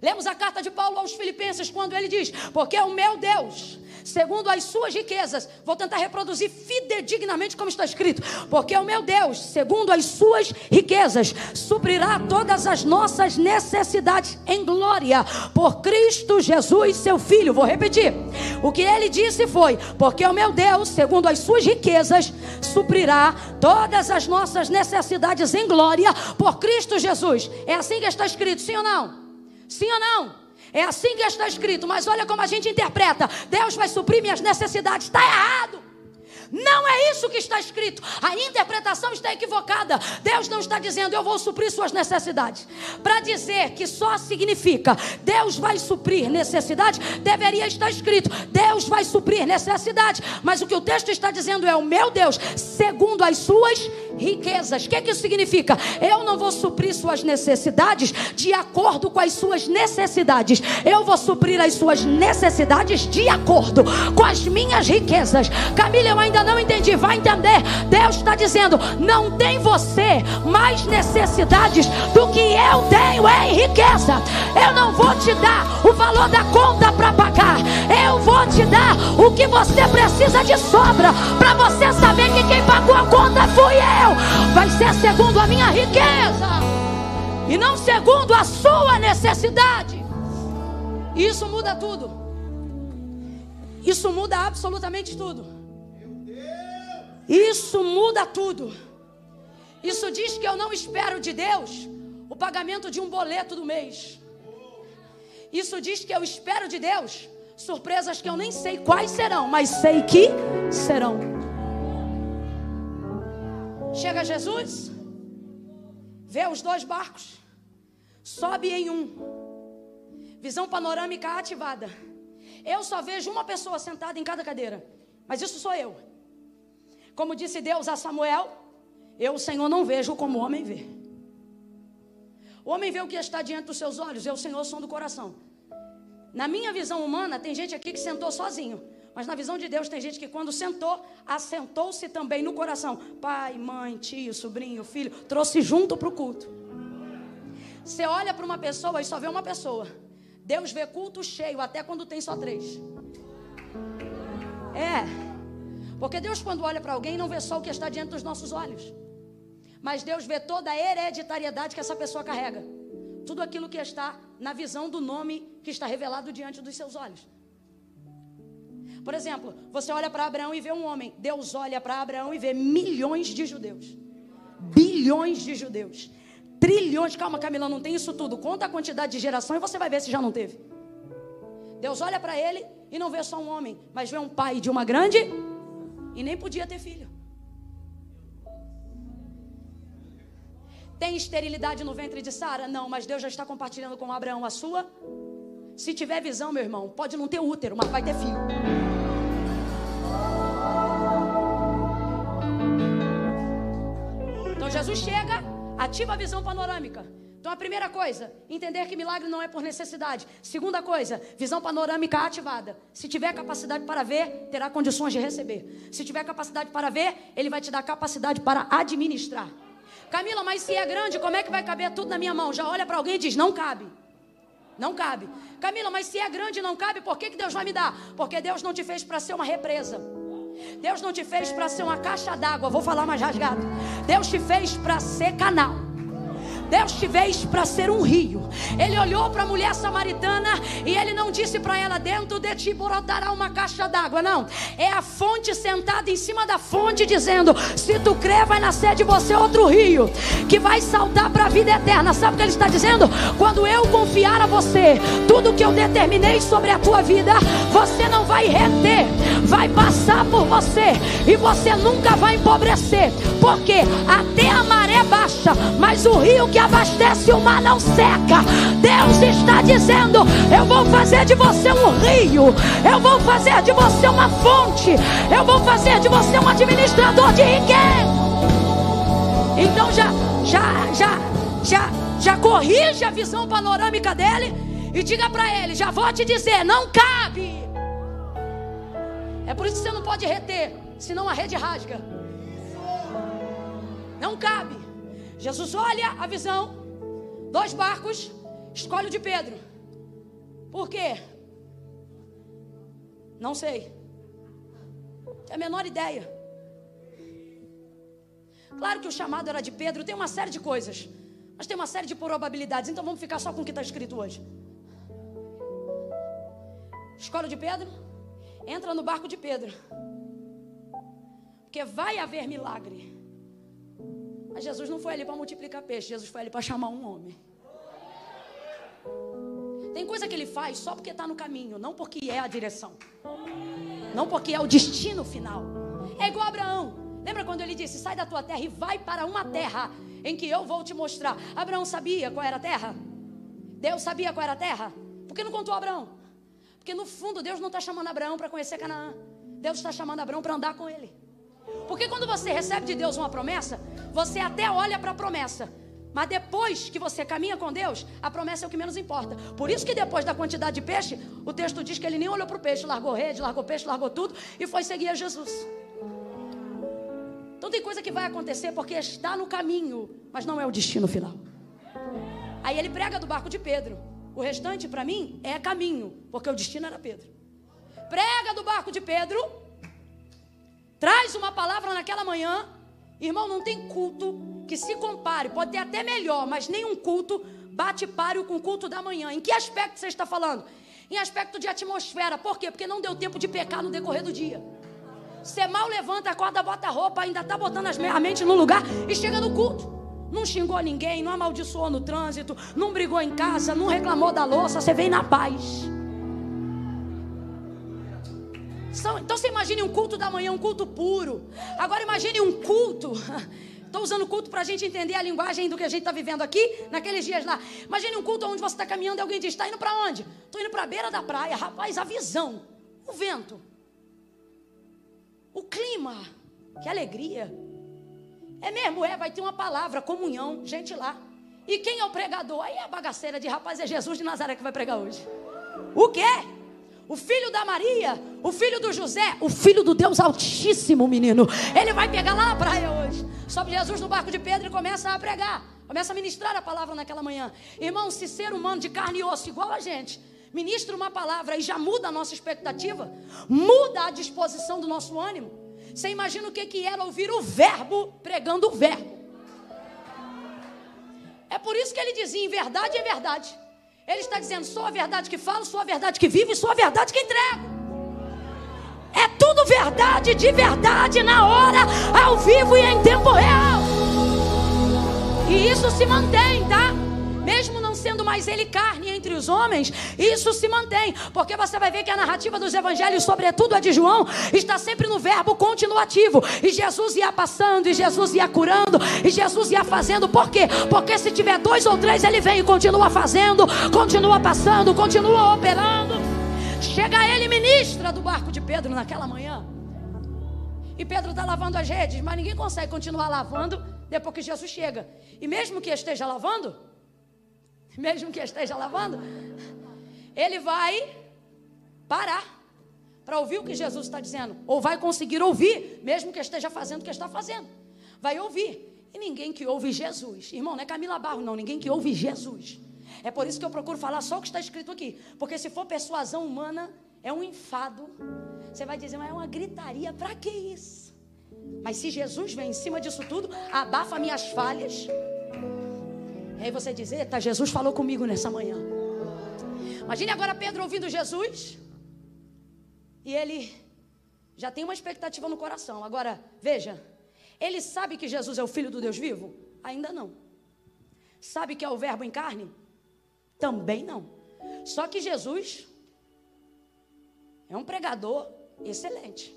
Lemos a carta de Paulo aos Filipenses quando ele diz: Porque o meu Deus segundo as suas riquezas. Vou tentar reproduzir fidedignamente como está escrito. Porque o meu Deus, segundo as suas riquezas, suprirá todas as nossas necessidades em glória por Cristo Jesus, seu Filho. Vou repetir. O que ele disse foi: Porque o meu Deus, segundo as suas riquezas, suprirá todas as nossas necessidades em glória por Cristo Jesus. É assim que está escrito, sim ou não? Sim ou não? É assim que está escrito, mas olha como a gente interpreta. Deus vai suprir minhas necessidades. Está errado. Não é isso que está escrito. A interpretação está equivocada. Deus não está dizendo eu vou suprir suas necessidades. Para dizer que só significa Deus vai suprir necessidades, deveria estar escrito Deus vai suprir necessidades. Mas o que o texto está dizendo é o meu Deus, segundo as suas riquezas. O que, que isso significa? Eu não vou suprir suas necessidades de acordo com as suas necessidades. Eu vou suprir as suas necessidades de acordo com as minhas riquezas. Camila, eu ainda ainda não entendi, vai entender. Deus está dizendo: não tem você mais necessidades do que eu tenho em riqueza. Eu não vou te dar o valor da conta para pagar. Eu vou te dar o que você precisa de sobra para você saber que quem pagou a conta fui eu. Vai ser segundo a minha riqueza e não segundo a sua necessidade. Isso muda tudo. Isso muda absolutamente tudo. Isso muda tudo. Isso diz que eu não espero de Deus o pagamento de um boleto do mês. Isso diz que eu espero de Deus surpresas que eu nem sei quais serão, mas sei que serão. Chega Jesus, vê os dois barcos, sobe em um, visão panorâmica ativada. Eu só vejo uma pessoa sentada em cada cadeira, mas isso sou eu. Como disse Deus a Samuel, eu, o Senhor, não vejo como o homem vê. O homem vê o que está diante dos seus olhos, eu, o Senhor, som do coração. Na minha visão humana, tem gente aqui que sentou sozinho. Mas na visão de Deus, tem gente que quando sentou, assentou-se também no coração. Pai, mãe, tio, sobrinho, filho, trouxe junto para o culto. Você olha para uma pessoa e só vê uma pessoa. Deus vê culto cheio até quando tem só três. É. Porque Deus, quando olha para alguém, não vê só o que está diante dos nossos olhos. Mas Deus vê toda a hereditariedade que essa pessoa carrega. Tudo aquilo que está na visão do nome que está revelado diante dos seus olhos. Por exemplo, você olha para Abraão e vê um homem. Deus olha para Abraão e vê milhões de judeus. Bilhões de judeus. Trilhões. Calma, Camila, não tem isso tudo. Conta a quantidade de geração e você vai ver se já não teve. Deus olha para ele e não vê só um homem, mas vê um pai de uma grande e nem podia ter filho. Tem esterilidade no ventre de Sara? Não, mas Deus já está compartilhando com Abraão a sua. Se tiver visão, meu irmão, pode não ter útero, mas vai ter filho. Então Jesus chega, ativa a visão panorâmica. Então a primeira coisa, entender que milagre não é por necessidade. Segunda coisa, visão panorâmica ativada. Se tiver capacidade para ver, terá condições de receber. Se tiver capacidade para ver, ele vai te dar capacidade para administrar. Camila, mas se é grande, como é que vai caber tudo na minha mão? Já olha para alguém e diz: não cabe. Não cabe. Camila, mas se é grande e não cabe, por que, que Deus vai me dar? Porque Deus não te fez para ser uma represa. Deus não te fez para ser uma caixa d'água. Vou falar mais rasgado. Deus te fez para ser canal. Deus te fez para ser um rio. Ele olhou para a mulher samaritana e ele não disse para ela: Dentro de ti brotará uma caixa d'água. Não. É a fonte sentada em cima da fonte, dizendo: Se tu crer, vai nascer de você outro rio que vai saltar para a vida eterna. Sabe o que ele está dizendo? Quando eu confiar a você tudo que eu determinei sobre a tua vida, você não vai reter, vai passar por você e você nunca vai empobrecer. Porque até a maré baixa, mas o rio que abastece o mar não seca. Deus está dizendo: Eu vou fazer de você um rio, eu vou fazer de você uma fonte, eu vou fazer de você um administrador de riqueza. Então já, já, já, já, já corrige a visão panorâmica dele e diga para ele: Já vou te dizer, não cabe. É por isso que você não pode reter, senão a rede rasga. Não cabe. Jesus olha a visão, dois barcos, escolhe o de Pedro. Por quê? Não sei. Tem a menor ideia. Claro que o chamado era de Pedro, tem uma série de coisas. Mas tem uma série de probabilidades. Então vamos ficar só com o que está escrito hoje. Escola de Pedro, entra no barco de Pedro. Porque vai haver milagre. Mas Jesus não foi ali para multiplicar peixe, Jesus foi ali para chamar um homem. Tem coisa que ele faz só porque está no caminho, não porque é a direção. Não porque é o destino final. É igual Abraão. Lembra quando ele disse: Sai da tua terra e vai para uma terra em que eu vou te mostrar. Abraão sabia qual era a terra? Deus sabia qual era a terra? Por que não contou Abraão? Porque no fundo Deus não está chamando Abraão para conhecer Canaã. Deus está chamando Abraão para andar com ele. Porque quando você recebe de Deus uma promessa, você até olha para a promessa. Mas depois que você caminha com Deus, a promessa é o que menos importa. Por isso que depois da quantidade de peixe, o texto diz que ele nem olhou para o peixe, largou rede, largou peixe, largou tudo e foi seguir a Jesus. Então tem coisa que vai acontecer porque está no caminho, mas não é o destino final. Aí ele prega do barco de Pedro. O restante para mim é caminho, porque o destino era Pedro. Prega do barco de Pedro. Traz uma palavra naquela manhã. Irmão, não tem culto que se compare, pode ter até melhor, mas nenhum culto bate páreo com o culto da manhã. Em que aspecto você está falando? Em aspecto de atmosfera. Por quê? Porque não deu tempo de pecar no decorrer do dia. Você mal levanta, acorda, bota a roupa, ainda está botando a mente no lugar e chega no culto. Não xingou ninguém, não amaldiçoou no trânsito, não brigou em casa, não reclamou da louça, você vem na paz. Então você imagine um culto da manhã, um culto puro. Agora imagine um culto. Estou usando culto para a gente entender a linguagem do que a gente está vivendo aqui, naqueles dias lá. Imagine um culto onde você está caminhando e alguém diz: está indo para onde? Estou indo para a beira da praia. Rapaz, a visão, o vento, o clima, que alegria. É mesmo, é, vai ter uma palavra, comunhão, gente lá. E quem é o pregador? Aí é a bagaceira de rapaz, é Jesus de Nazaré que vai pregar hoje. O quê? O filho da Maria, o filho do José, o filho do Deus Altíssimo, menino. Ele vai pegar lá na praia hoje. Sobe Jesus no barco de Pedro e começa a pregar. Começa a ministrar a palavra naquela manhã. Irmão, se ser humano de carne e osso igual a gente, ministra uma palavra e já muda a nossa expectativa, muda a disposição do nosso ânimo. Você imagina o que, que era ouvir o verbo pregando o verbo. É por isso que ele dizia: em verdade é verdade. Ele está dizendo: sou a verdade que falo, sou a verdade que vivo e sou a verdade que entrego. É tudo verdade, de verdade, na hora, ao vivo e em tempo real. E isso se mantém, tá? mesmo sendo mais ele carne entre os homens, isso se mantém, porque você vai ver que a narrativa dos evangelhos, sobretudo a de João, está sempre no verbo continuativo. E Jesus ia passando, e Jesus ia curando, e Jesus ia fazendo. Por quê? Porque se tiver dois ou três, ele vem e continua fazendo, continua passando, continua operando. Chega ele, ministra do barco de Pedro naquela manhã. E Pedro está lavando as redes, mas ninguém consegue continuar lavando depois que Jesus chega. E mesmo que esteja lavando, mesmo que esteja lavando, ele vai parar para ouvir o que Jesus está dizendo, ou vai conseguir ouvir, mesmo que esteja fazendo o que está fazendo. Vai ouvir. E ninguém que ouve Jesus, irmão, não é Camila Barro, não, ninguém que ouve Jesus. É por isso que eu procuro falar só o que está escrito aqui, porque se for persuasão humana, é um enfado. Você vai dizer, mas é uma gritaria, para que isso? Mas se Jesus vem em cima disso tudo, abafa minhas falhas, e aí você diz: Eita, Jesus falou comigo nessa manhã. Imagine agora Pedro ouvindo Jesus. E ele já tem uma expectativa no coração. Agora, veja: ele sabe que Jesus é o Filho do Deus vivo? Ainda não. Sabe que é o Verbo em carne? Também não. Só que Jesus é um pregador excelente.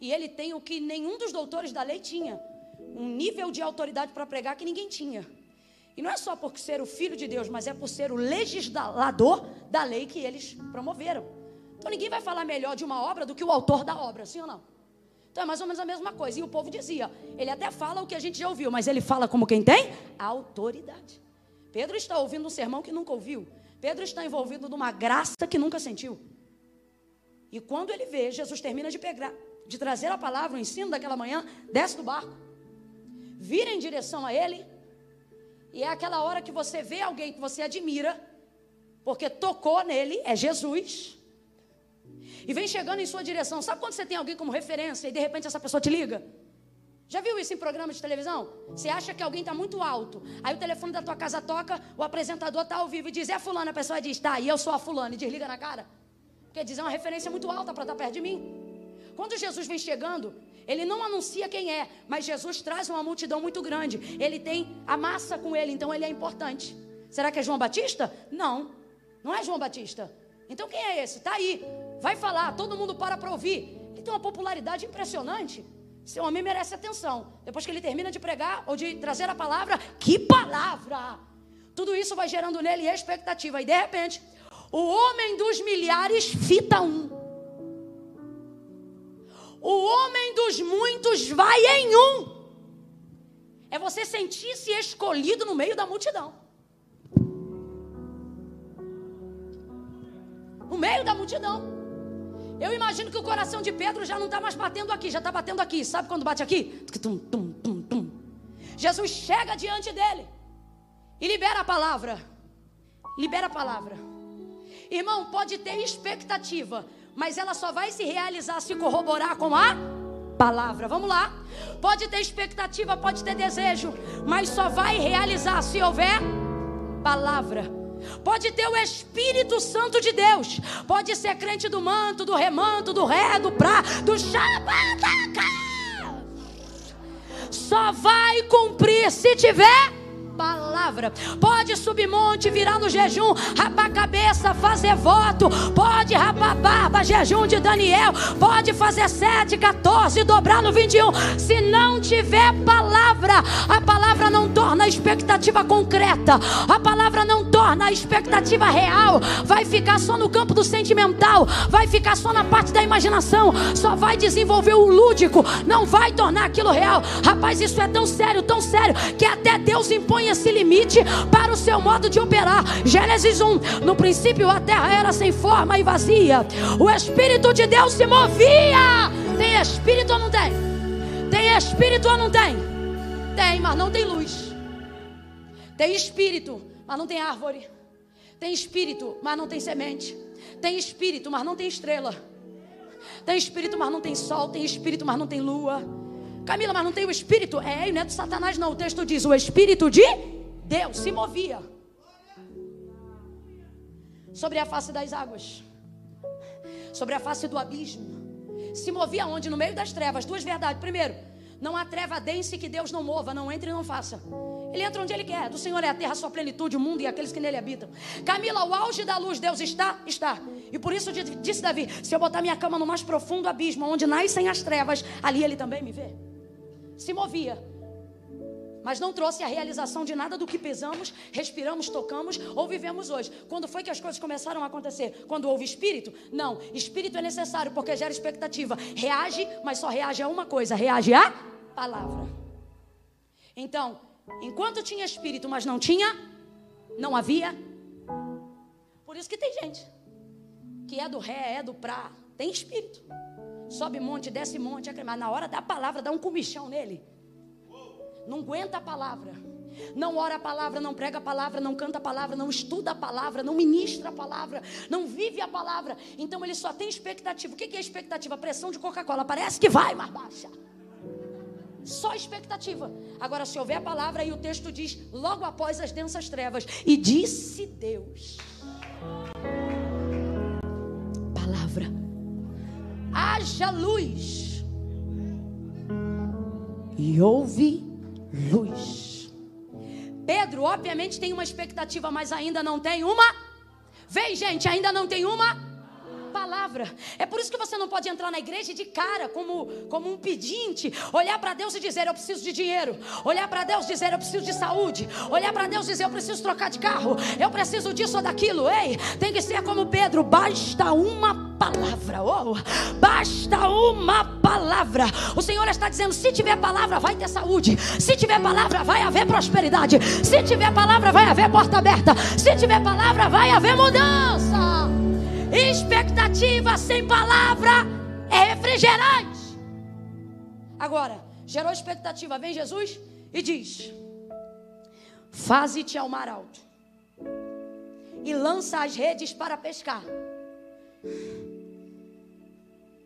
E ele tem o que nenhum dos doutores da lei tinha: um nível de autoridade para pregar que ninguém tinha. E não é só por ser o filho de Deus, mas é por ser o legislador da lei que eles promoveram. Então ninguém vai falar melhor de uma obra do que o autor da obra, sim ou não? Então é mais ou menos a mesma coisa. E o povo dizia: ele até fala o que a gente já ouviu, mas ele fala como quem tem autoridade. Pedro está ouvindo um sermão que nunca ouviu. Pedro está envolvido numa graça que nunca sentiu. E quando ele vê, Jesus termina de pegar, de trazer a palavra, o ensino daquela manhã, desce do barco, vira em direção a ele e é aquela hora que você vê alguém que você admira Porque tocou nele, é Jesus. E vem chegando em sua direção. Sabe quando você tem alguém como referência e de repente essa pessoa te liga? Já viu isso em programa de televisão? Você acha que alguém está muito alto. Aí o telefone da tua casa toca, o apresentador está ao vivo e diz, é fulano. A pessoa diz, tá, e eu sou a fulano. E desliga na cara. Quer dizer, é uma referência muito alta para estar tá perto de mim. Quando Jesus vem chegando, ele não anuncia quem é, mas Jesus traz uma multidão muito grande. Ele tem a massa com ele, então ele é importante. Será que é João Batista? Não, não é João Batista. Então quem é esse? Está aí. Vai falar, todo mundo para para ouvir. Ele tem uma popularidade impressionante. Esse homem merece atenção. Depois que ele termina de pregar ou de trazer a palavra, que palavra! Tudo isso vai gerando nele expectativa. E de repente, o homem dos milhares fita um. O homem dos muitos vai em um. É você sentir-se escolhido no meio da multidão. No meio da multidão. Eu imagino que o coração de Pedro já não está mais batendo aqui, já está batendo aqui. Sabe quando bate aqui? Tum, tum, tum, tum. Jesus chega diante dele e libera a palavra. Libera a palavra. Irmão, pode ter expectativa, mas ela só vai se realizar se corroborar com a palavra. Vamos lá. Pode ter expectativa, pode ter desejo, mas só vai realizar se houver palavra. Pode ter o Espírito Santo de Deus. Pode ser crente do manto, do remanto, do ré, do pra, do xabataca. Só vai cumprir se tiver palavra. Pode subir monte, virar no jejum, rapar a cabeça, fazer voto. Pode rapar barba, jejum de Daniel. Pode fazer 7, 14, dobrar no 21. Se não tiver palavra, a palavra não torna a expectativa concreta. A palavra não torna a expectativa real. Vai ficar só no campo do sentimental. Vai ficar só na parte da imaginação. Só vai desenvolver o lúdico. Não vai tornar aquilo real. Rapaz, isso é tão sério, tão sério, que até Deus impõe esse limite para o seu modo de operar. Gênesis 1: No princípio a terra era sem forma e vazia, o Espírito de Deus se movia. Tem espírito ou não tem? Tem espírito ou não tem? Tem, mas não tem luz. Tem espírito, mas não tem árvore. Tem espírito, mas não tem semente. Tem espírito, mas não tem estrela. Tem espírito, mas não tem sol. Tem espírito, mas não tem lua. Camila, mas não tem o espírito? É, não é do Satanás, não. O texto diz: o espírito de Deus se movia sobre a face das águas, sobre a face do abismo. Se movia onde? No meio das trevas. Duas verdades. Primeiro, não há treva dense que Deus não mova, não entre e não faça. Ele entra onde ele quer. Do Senhor é a terra, a sua plenitude, o mundo e aqueles que nele habitam. Camila, o auge da luz, Deus está? Está. E por isso disse Davi: se eu botar minha cama no mais profundo abismo, onde nascem as trevas, ali ele também me vê se movia. Mas não trouxe a realização de nada do que pesamos, respiramos, tocamos ou vivemos hoje. Quando foi que as coisas começaram a acontecer? Quando houve espírito? Não, espírito é necessário porque gera expectativa. Reage, mas só reage a uma coisa: reage à palavra. Então, enquanto tinha espírito, mas não tinha, não havia. Por isso que tem gente que é do ré, é do pra, tem espírito. Sobe monte, desce monte, mas na hora da palavra dá um comichão nele. Não aguenta a palavra. Não ora a palavra, não prega a palavra, não canta a palavra, não estuda a palavra, não ministra a palavra, não vive a palavra. Então ele só tem expectativa. O que é expectativa? Pressão de Coca-Cola. Parece que vai, mas baixa. Só expectativa. Agora, se houver a palavra, aí o texto diz: logo após as densas trevas, e disse Deus. Palavra haja luz. E houve luz. Pedro, obviamente, tem uma expectativa, mas ainda não tem uma. Vem, gente, ainda não tem uma palavra. É por isso que você não pode entrar na igreja de cara, como, como um pedinte, olhar para Deus e dizer: Eu preciso de dinheiro. Olhar para Deus e dizer: Eu preciso de saúde. Olhar para Deus e dizer: Eu preciso trocar de carro. Eu preciso disso ou daquilo. Ei, tem que ser como Pedro: basta uma palavra. Oh, basta uma palavra. O Senhor está dizendo: se tiver palavra, vai ter saúde. Se tiver palavra, vai haver prosperidade. Se tiver palavra, vai haver porta aberta. Se tiver palavra, vai haver mudança. Sem palavra é refrigerante. Agora, gerou expectativa, vem Jesus e diz: Faze-te ao mar alto e lança as redes para pescar.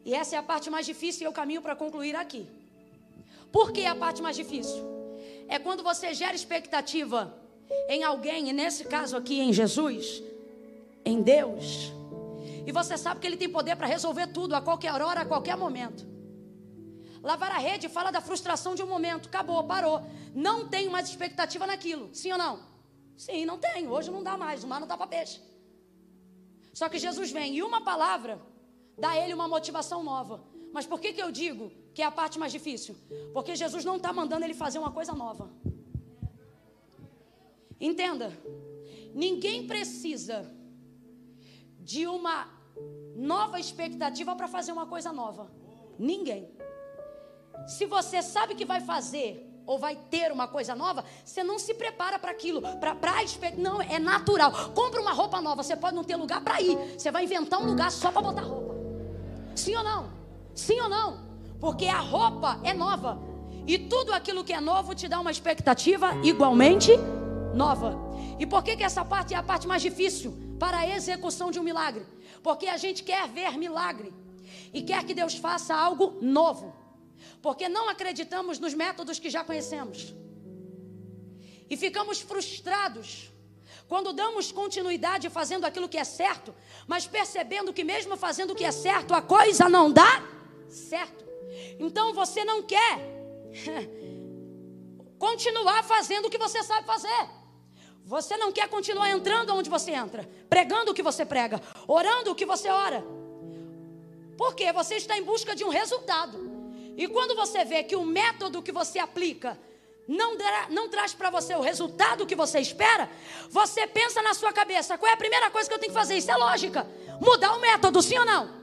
E essa é a parte mais difícil e eu caminho para concluir aqui. Por que a parte mais difícil? É quando você gera expectativa em alguém, e nesse caso aqui em Jesus, em Deus, e você sabe que Ele tem poder para resolver tudo a qualquer hora, a qualquer momento. Lavar a rede fala da frustração de um momento, acabou, parou. Não tenho mais expectativa naquilo, sim ou não? Sim, não tenho. Hoje não dá mais, o mar não dá para peixe. Só que Jesus vem e uma palavra dá a ele uma motivação nova. Mas por que, que eu digo que é a parte mais difícil? Porque Jesus não está mandando ele fazer uma coisa nova. Entenda, ninguém precisa de uma nova expectativa para fazer uma coisa nova. Ninguém. Se você sabe que vai fazer ou vai ter uma coisa nova, você não se prepara para aquilo, para pra não é natural. Compra uma roupa nova, você pode não ter lugar para ir, você vai inventar um lugar só para botar roupa. Sim ou não? Sim ou não? Porque a roupa é nova. E tudo aquilo que é novo te dá uma expectativa igualmente nova. E por que, que essa parte é a parte mais difícil para a execução de um milagre? Porque a gente quer ver milagre e quer que Deus faça algo novo. Porque não acreditamos nos métodos que já conhecemos. E ficamos frustrados quando damos continuidade fazendo aquilo que é certo, mas percebendo que mesmo fazendo o que é certo, a coisa não dá certo. Então você não quer continuar fazendo o que você sabe fazer. Você não quer continuar entrando onde você entra, pregando o que você prega, orando o que você ora. Porque você está em busca de um resultado. E quando você vê que o método que você aplica não, não traz para você o resultado que você espera, você pensa na sua cabeça: qual é a primeira coisa que eu tenho que fazer? Isso é lógica. Mudar o método, sim ou não?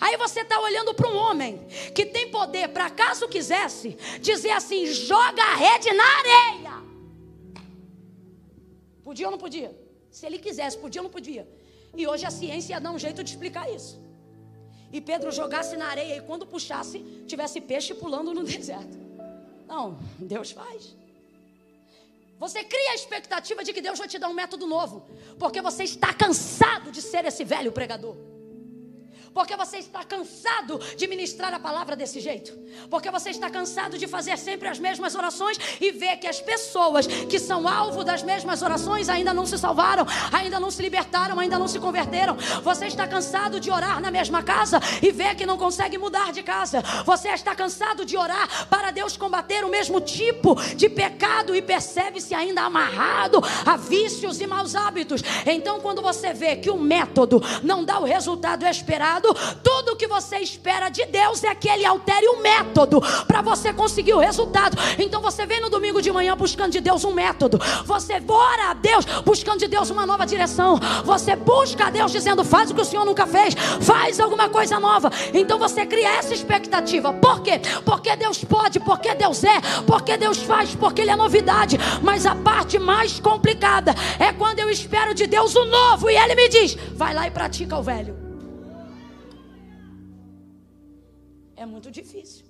Aí você está olhando para um homem que tem poder para, caso quisesse, dizer assim: joga a rede na areia. Podia ou não podia? Se ele quisesse, podia ou não podia? E hoje a ciência ia dar um jeito de explicar isso. E Pedro jogasse na areia e quando puxasse, tivesse peixe pulando no deserto. Não, Deus faz. Você cria a expectativa de que Deus vai te dar um método novo, porque você está cansado de ser esse velho pregador. Porque você está cansado de ministrar a palavra desse jeito. Porque você está cansado de fazer sempre as mesmas orações e ver que as pessoas que são alvo das mesmas orações ainda não se salvaram, ainda não se libertaram, ainda não se converteram. Você está cansado de orar na mesma casa e ver que não consegue mudar de casa. Você está cansado de orar para Deus combater o mesmo tipo de pecado e percebe-se ainda amarrado a vícios e maus hábitos. Então, quando você vê que o método não dá o resultado esperado, tudo que você espera de Deus é que Ele altere o método para você conseguir o resultado. Então você vem no domingo de manhã buscando de Deus um método. Você ora a Deus buscando de Deus uma nova direção. Você busca a Deus dizendo: faz o que o Senhor nunca fez, faz alguma coisa nova. Então você cria essa expectativa. Por quê? Porque Deus pode, porque Deus é, porque Deus faz, porque Ele é novidade. Mas a parte mais complicada é quando eu espero de Deus o novo e Ele me diz: vai lá e pratica o velho. É muito difícil.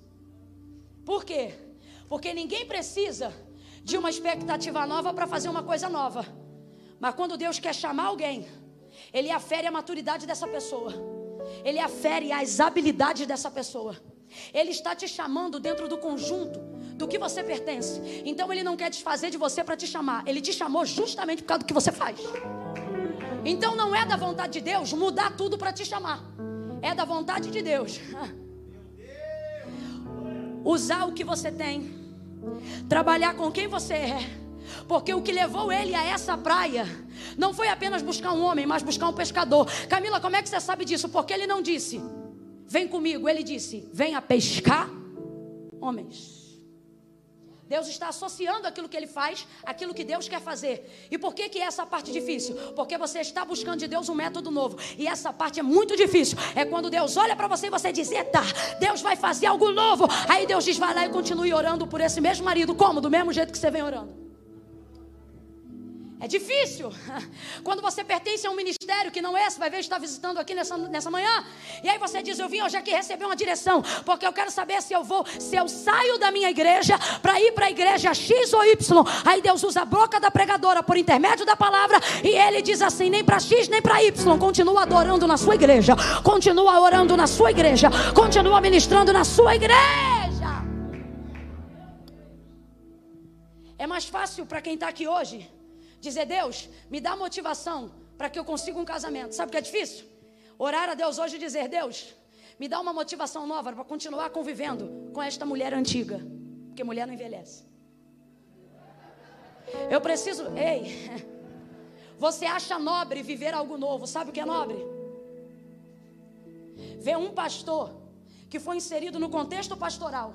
Por quê? Porque ninguém precisa de uma expectativa nova para fazer uma coisa nova. Mas quando Deus quer chamar alguém, Ele afere a maturidade dessa pessoa, Ele afere as habilidades dessa pessoa. Ele está te chamando dentro do conjunto do que você pertence. Então Ele não quer desfazer de você para te chamar, Ele te chamou justamente por causa do que você faz. Então não é da vontade de Deus mudar tudo para te chamar, é da vontade de Deus. usar o que você tem, trabalhar com quem você é. Porque o que levou ele a essa praia não foi apenas buscar um homem, mas buscar um pescador. Camila, como é que você sabe disso? Porque ele não disse, vem comigo, ele disse, venha pescar homens. Deus está associando aquilo que ele faz, aquilo que Deus quer fazer. E por que que é essa parte difícil? Porque você está buscando de Deus um método novo. E essa parte é muito difícil. É quando Deus olha para você e você diz: "Eita, Deus vai fazer algo novo". Aí Deus diz: "Vai lá e continue orando por esse mesmo marido, como? Do mesmo jeito que você vem orando". É difícil. Quando você pertence a um ministério que não é esse, vai ver, está visitando aqui nessa, nessa manhã. E aí você diz: Eu vim hoje aqui receber uma direção, porque eu quero saber se eu vou, se eu saio da minha igreja para ir para a igreja X ou Y. Aí Deus usa a boca da pregadora por intermédio da palavra e ele diz assim: nem para X, nem para Y. Continua adorando na sua igreja, continua orando na sua igreja, continua ministrando na sua igreja. É mais fácil para quem está aqui hoje Dizer, Deus, me dá motivação para que eu consiga um casamento. Sabe o que é difícil? Orar a Deus hoje e dizer, Deus, me dá uma motivação nova para continuar convivendo com esta mulher antiga. Porque mulher não envelhece. Eu preciso. Ei, você acha nobre viver algo novo? Sabe o que é nobre? Ver um pastor que foi inserido no contexto pastoral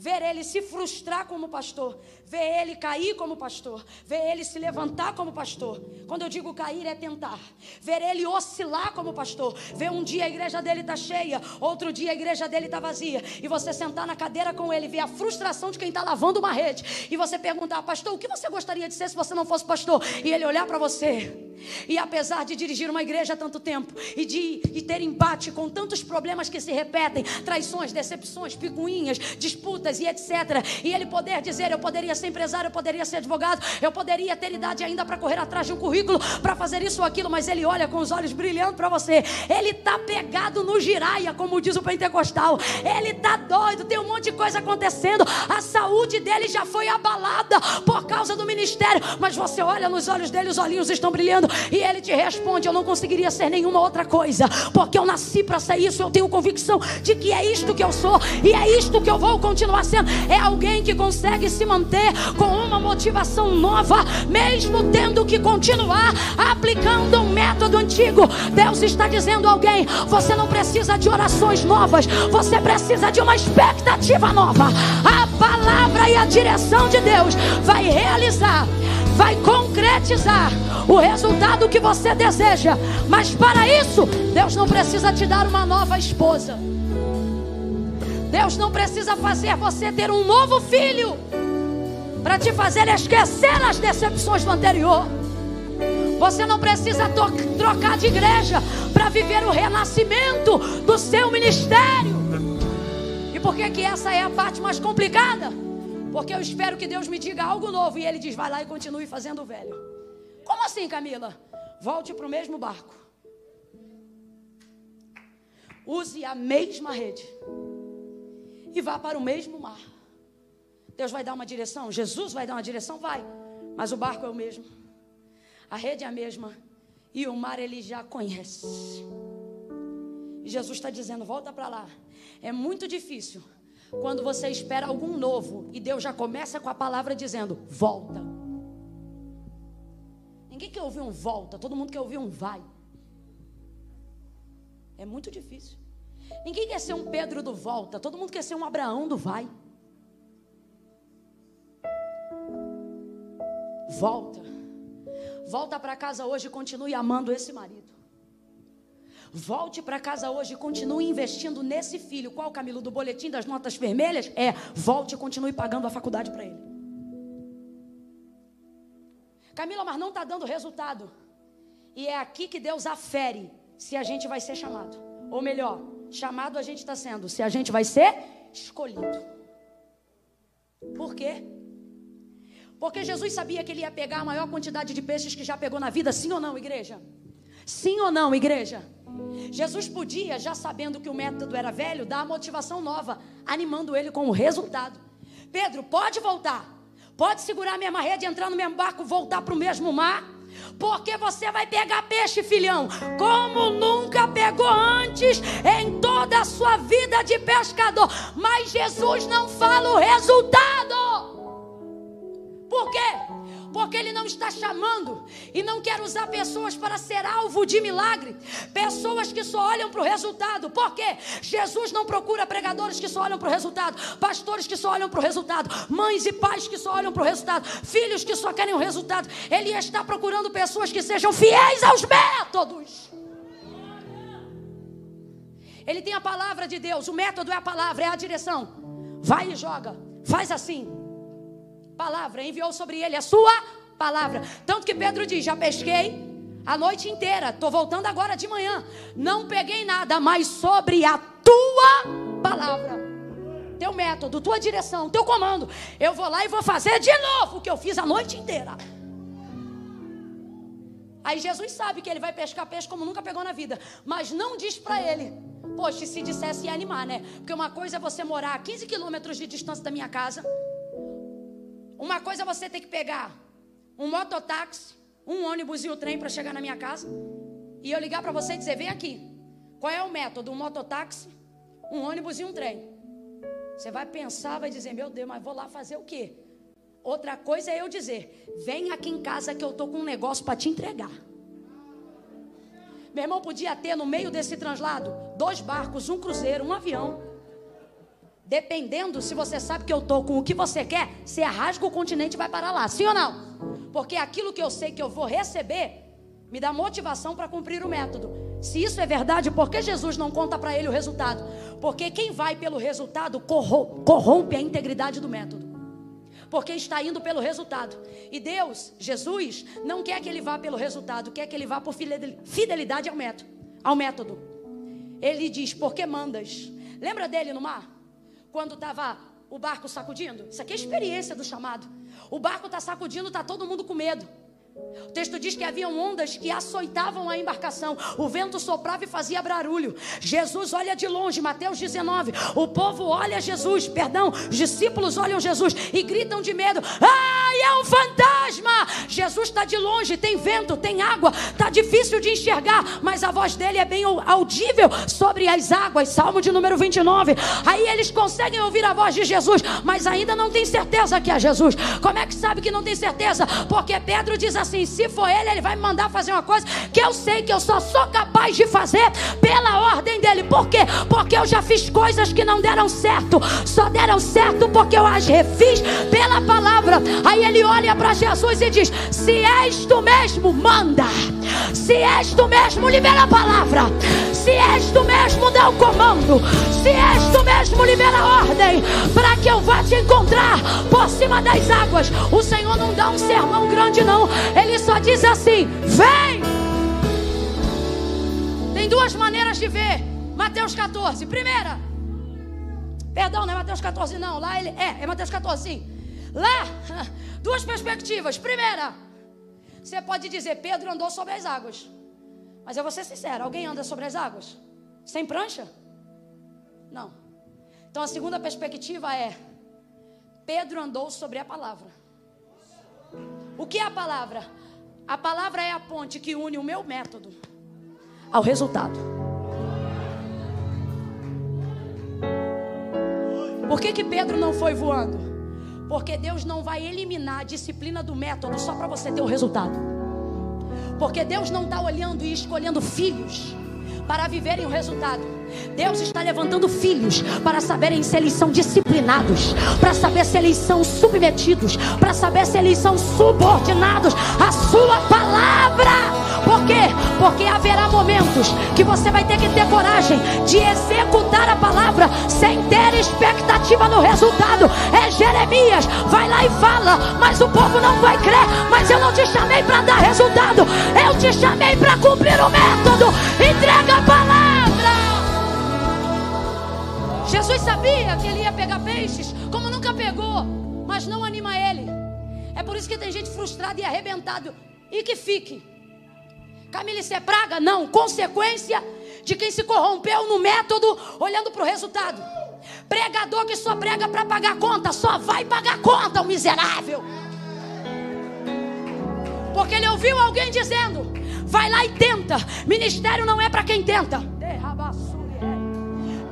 ver ele se frustrar como pastor, ver ele cair como pastor, ver ele se levantar como pastor. Quando eu digo cair é tentar, ver ele oscilar como pastor, ver um dia a igreja dele tá cheia, outro dia a igreja dele tá vazia, e você sentar na cadeira com ele, ver a frustração de quem está lavando uma rede, e você perguntar, pastor, o que você gostaria de ser se você não fosse pastor? E ele olhar para você. E apesar de dirigir uma igreja há tanto tempo e de e ter embate com tantos problemas que se repetem, traições, decepções, picuinhas, disputas e etc. E ele poder dizer: eu poderia ser empresário, eu poderia ser advogado, eu poderia ter idade ainda para correr atrás de um currículo, para fazer isso ou aquilo, mas ele olha com os olhos brilhando para você. Ele está pegado no giraia, como diz o pentecostal. Ele está doido, tem um monte de coisa acontecendo. A saúde dele já foi abalada por causa do ministério, mas você olha nos olhos dele, os olhinhos estão brilhando e ele te responde: Eu não conseguiria ser nenhuma outra coisa, porque eu nasci para ser isso. Eu tenho convicção de que é isto que eu sou e é isto que eu vou continuar é alguém que consegue se manter com uma motivação nova, mesmo tendo que continuar aplicando um método antigo. Deus está dizendo a alguém: você não precisa de orações novas, você precisa de uma expectativa nova. A palavra e a direção de Deus vai realizar vai concretizar o resultado que você deseja. Mas para isso, Deus não precisa te dar uma nova esposa. Deus não precisa fazer você ter um novo filho para te fazer esquecer as decepções do anterior. Você não precisa trocar de igreja para viver o renascimento do seu ministério. E por que que essa é a parte mais complicada? Porque eu espero que Deus me diga algo novo e ele diz: "Vai lá e continue fazendo o velho". Como assim, Camila? Volte para o mesmo barco. Use a mesma rede e vá para o mesmo mar. Deus vai dar uma direção, Jesus vai dar uma direção, vai, mas o barco é o mesmo, a rede é a mesma e o mar ele já conhece. E Jesus está dizendo: volta para lá. É muito difícil quando você espera algum novo e Deus já começa com a palavra dizendo: volta. Ninguém quer ouvir um volta, todo mundo quer ouvir um vai. É muito difícil. Ninguém quer ser um Pedro do volta, todo mundo quer ser um Abraão do vai. Volta. Volta para casa hoje e continue amando esse marido. Volte para casa hoje e continue investindo nesse filho. Qual, Camilo, do boletim das notas vermelhas? É, volte e continue pagando a faculdade para ele. Camila, mas não está dando resultado. E é aqui que Deus afere se a gente vai ser chamado. Ou melhor, chamado a gente está sendo, se a gente vai ser escolhido. Por quê? Porque Jesus sabia que ele ia pegar a maior quantidade de peixes que já pegou na vida, sim ou não, igreja? Sim ou não, igreja? Jesus podia, já sabendo que o método era velho, dar a motivação nova, animando ele com o resultado. Pedro, pode voltar. Pode segurar a mesma rede, entrar no mesmo barco, voltar para o mesmo mar. Porque você vai pegar peixe, filhão, como nunca pegou antes em toda a sua vida de pescador. Mas Jesus não fala o resultado. Por quê? Porque Ele não está chamando e não quer usar pessoas para ser alvo de milagre, pessoas que só olham para o resultado. Por quê? Jesus não procura pregadores que só olham para o resultado, pastores que só olham para o resultado, mães e pais que só olham para o resultado, filhos que só querem o resultado. Ele está procurando pessoas que sejam fiéis aos métodos. Ele tem a palavra de Deus, o método é a palavra, é a direção. Vai e joga, faz assim palavra, enviou sobre ele a sua palavra. Tanto que Pedro diz: Já pesquei a noite inteira, estou voltando agora de manhã. Não peguei nada, mas sobre a tua palavra, teu método, tua direção, teu comando, eu vou lá e vou fazer de novo o que eu fiz a noite inteira. Aí Jesus sabe que ele vai pescar peixe como nunca pegou na vida, mas não diz para ele. Poxa, se dissesse ia animar, né? Porque uma coisa é você morar a 15 quilômetros de distância da minha casa. Uma coisa é você ter que pegar um mototáxi, um ônibus e o um trem para chegar na minha casa. E eu ligar para você e dizer: vem aqui. Qual é o método? Um mototáxi, um ônibus e um trem. Você vai pensar, vai dizer: meu Deus, mas vou lá fazer o quê? Outra coisa é eu dizer: vem aqui em casa que eu estou com um negócio para te entregar. Meu irmão podia ter no meio desse translado dois barcos, um cruzeiro, um avião. Dependendo se você sabe que eu estou com o que você quer, você rasga o continente e vai para lá, sim ou não? Porque aquilo que eu sei que eu vou receber me dá motivação para cumprir o método. Se isso é verdade, por que Jesus não conta para ele o resultado? Porque quem vai pelo resultado corrompe a integridade do método porque está indo pelo resultado. E Deus, Jesus, não quer que ele vá pelo resultado, quer que ele vá por fidelidade ao método. Ao método. Ele diz: "Por que mandas?" Lembra dele no mar? Quando estava o barco sacudindo? Isso aqui é experiência do chamado. O barco está sacudindo, está todo mundo com medo. O texto diz que haviam ondas que açoitavam a embarcação. O vento soprava e fazia barulho. Jesus olha de longe, Mateus 19. O povo olha Jesus, perdão, os discípulos olham Jesus e gritam de medo: Ai, é um fantasma! Jesus está de longe, tem vento, tem água, está difícil de enxergar, mas a voz dele é bem audível sobre as águas. Salmo de número 29. Aí eles conseguem ouvir a voz de Jesus, mas ainda não tem certeza que é Jesus. Como é que sabe que não tem certeza? Porque Pedro diz assim: se for ele, ele vai me mandar fazer uma coisa que eu sei que eu só sou capaz de fazer pela ordem dele. Por quê? Porque eu já fiz coisas que não deram certo, só deram certo porque eu as refiz pela palavra. Aí ele olha para Jesus e diz: Se és tu mesmo, manda. Se és tu mesmo, libera a palavra. Se és tu mesmo, dá o comando. Se és tu mesmo, libera a ordem para que eu vá te encontrar por cima das águas. O Senhor não dá um sermão grande, não. Ele só diz assim: vem. Tem duas maneiras de ver. Mateus 14. Primeira. Perdão, não é Mateus 14, não. Lá ele. É, é Mateus 14, sim. Lá, duas perspectivas. Primeira, você pode dizer: Pedro andou sobre as águas. Mas eu vou ser sincero: alguém anda sobre as águas? Sem prancha? Não. Então a segunda perspectiva é: Pedro andou sobre a palavra. O que é a palavra? A palavra é a ponte que une o meu método ao resultado. Por que, que Pedro não foi voando? Porque Deus não vai eliminar a disciplina do método só para você ter o resultado. Porque Deus não está olhando e escolhendo filhos para viverem o resultado. Deus está levantando filhos para saberem se eles são disciplinados, para saber se eles são submetidos, para saber se eles são subordinados à Sua palavra. Por quê? Porque haverá momentos que você vai ter que ter coragem de executar a palavra sem ter expectativa no resultado. É Jeremias, vai lá e fala, mas o povo não vai crer. Mas eu não te chamei para dar resultado, eu te chamei para cumprir o método. Entrega a palavra. Jesus sabia que ele ia pegar peixes, como nunca pegou, mas não anima ele. É por isso que tem gente frustrada e arrebentada. E que fique. Camila, isso é praga? Não. Consequência de quem se corrompeu no método, olhando para o resultado. Pregador que só prega para pagar conta, só vai pagar conta, o miserável. Porque ele ouviu alguém dizendo: vai lá e tenta. Ministério não é para quem tenta.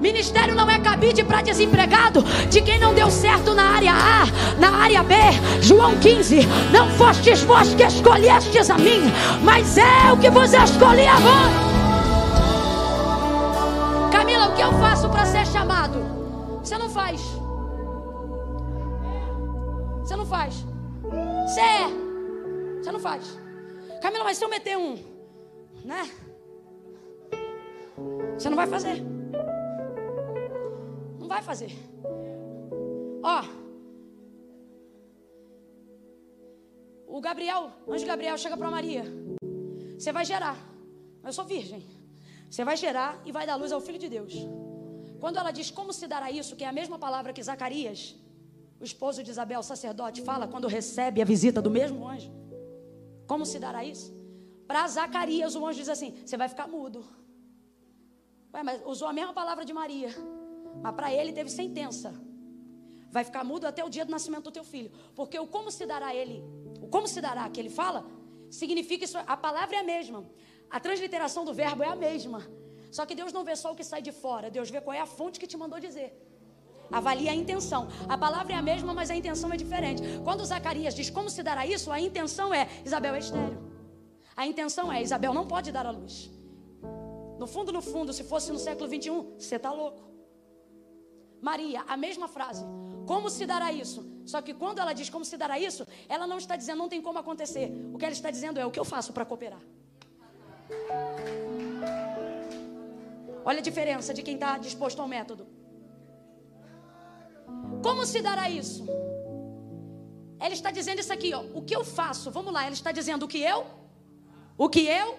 Ministério não é cabide para desempregado de quem não deu certo na área A, na área B. João 15: Não fostes vós que escolhestes a mim, mas o que vos escolhi a vós. Camila, o que eu faço para ser chamado? Você não faz. Você não faz. Você é. Você não faz. Camila, mas se eu meter um, né? Você não vai fazer. Não vai fazer. Ó. o Gabriel, anjo Gabriel chega para Maria. Você vai gerar. Eu sou virgem. Você vai gerar e vai dar luz ao filho de Deus. Quando ela diz como se dará isso, que é a mesma palavra que Zacarias, o esposo de Isabel, sacerdote, fala quando recebe a visita do mesmo anjo. Como se dará isso? Para Zacarias, o anjo diz assim: Você vai ficar mudo. Ué, mas usou a mesma palavra de Maria. Mas para ele teve sentença. Vai ficar mudo até o dia do nascimento do teu filho. Porque o como se dará ele, o como se dará que ele fala, significa isso, a palavra é a mesma. A transliteração do verbo é a mesma. Só que Deus não vê só o que sai de fora, Deus vê qual é a fonte que te mandou dizer. Avalia a intenção. A palavra é a mesma, mas a intenção é diferente. Quando Zacarias diz como se dará isso, a intenção é Isabel é estéreo. A intenção é Isabel não pode dar a luz. No fundo, no fundo, se fosse no século 21, você está louco. Maria, a mesma frase. Como se dará isso? Só que quando ela diz como se dará isso, ela não está dizendo não tem como acontecer. O que ela está dizendo é o que eu faço para cooperar. Olha a diferença de quem está disposto ao método. Como se dará isso? Ela está dizendo isso aqui, ó. O que eu faço? Vamos lá, ela está dizendo o que eu? O que eu?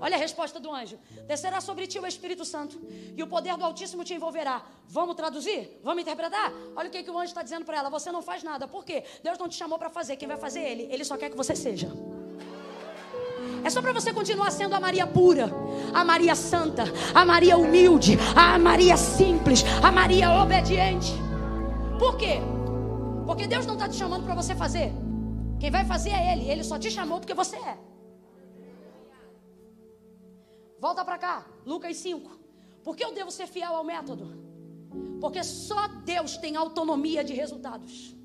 Olha a resposta do anjo: Descerá sobre ti o Espírito Santo, e o poder do Altíssimo te envolverá. Vamos traduzir? Vamos interpretar? Olha o que, que o anjo está dizendo para ela: Você não faz nada. Por quê? Deus não te chamou para fazer. Quem vai fazer ele? Ele só quer que você seja. É só para você continuar sendo a Maria pura, a Maria santa, a Maria humilde, a Maria simples, a Maria obediente. Por quê? Porque Deus não está te chamando para você fazer. Quem vai fazer é Ele. Ele só te chamou porque você é. Volta para cá, Lucas 5. Por que eu devo ser fiel ao método? Porque só Deus tem autonomia de resultados.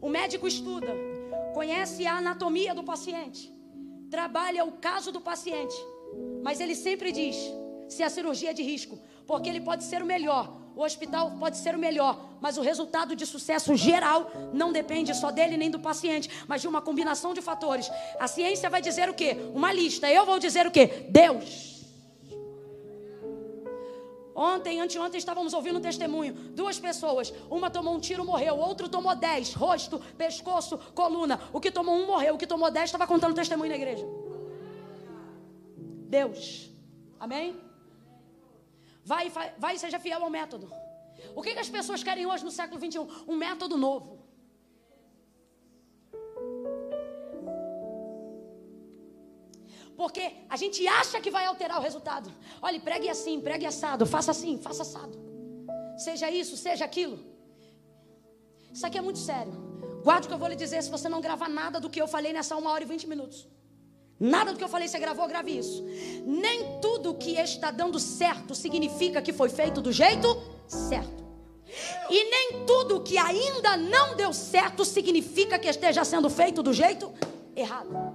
O médico estuda, conhece a anatomia do paciente, trabalha o caso do paciente, mas ele sempre diz se a cirurgia é de risco, porque ele pode ser o melhor, o hospital pode ser o melhor, mas o resultado de sucesso geral não depende só dele nem do paciente, mas de uma combinação de fatores. A ciência vai dizer o quê? Uma lista. Eu vou dizer o quê? Deus. Ontem, anteontem, estávamos ouvindo um testemunho. Duas pessoas. Uma tomou um tiro, morreu. Outro tomou dez. Rosto, pescoço, coluna. O que tomou um morreu. O que tomou dez estava contando testemunho na igreja. Deus. Amém? Vai, vai, e seja fiel ao método. O que, que as pessoas querem hoje no século 21? Um método novo. Porque a gente acha que vai alterar o resultado. Olha, pregue assim, pregue assado, faça assim, faça assado. Seja isso, seja aquilo. Isso aqui é muito sério. Guarde o que eu vou lhe dizer se você não gravar nada do que eu falei nessa uma hora e vinte minutos. Nada do que eu falei você gravou, grave isso. Nem tudo que está dando certo significa que foi feito do jeito certo. E nem tudo que ainda não deu certo significa que esteja sendo feito do jeito errado.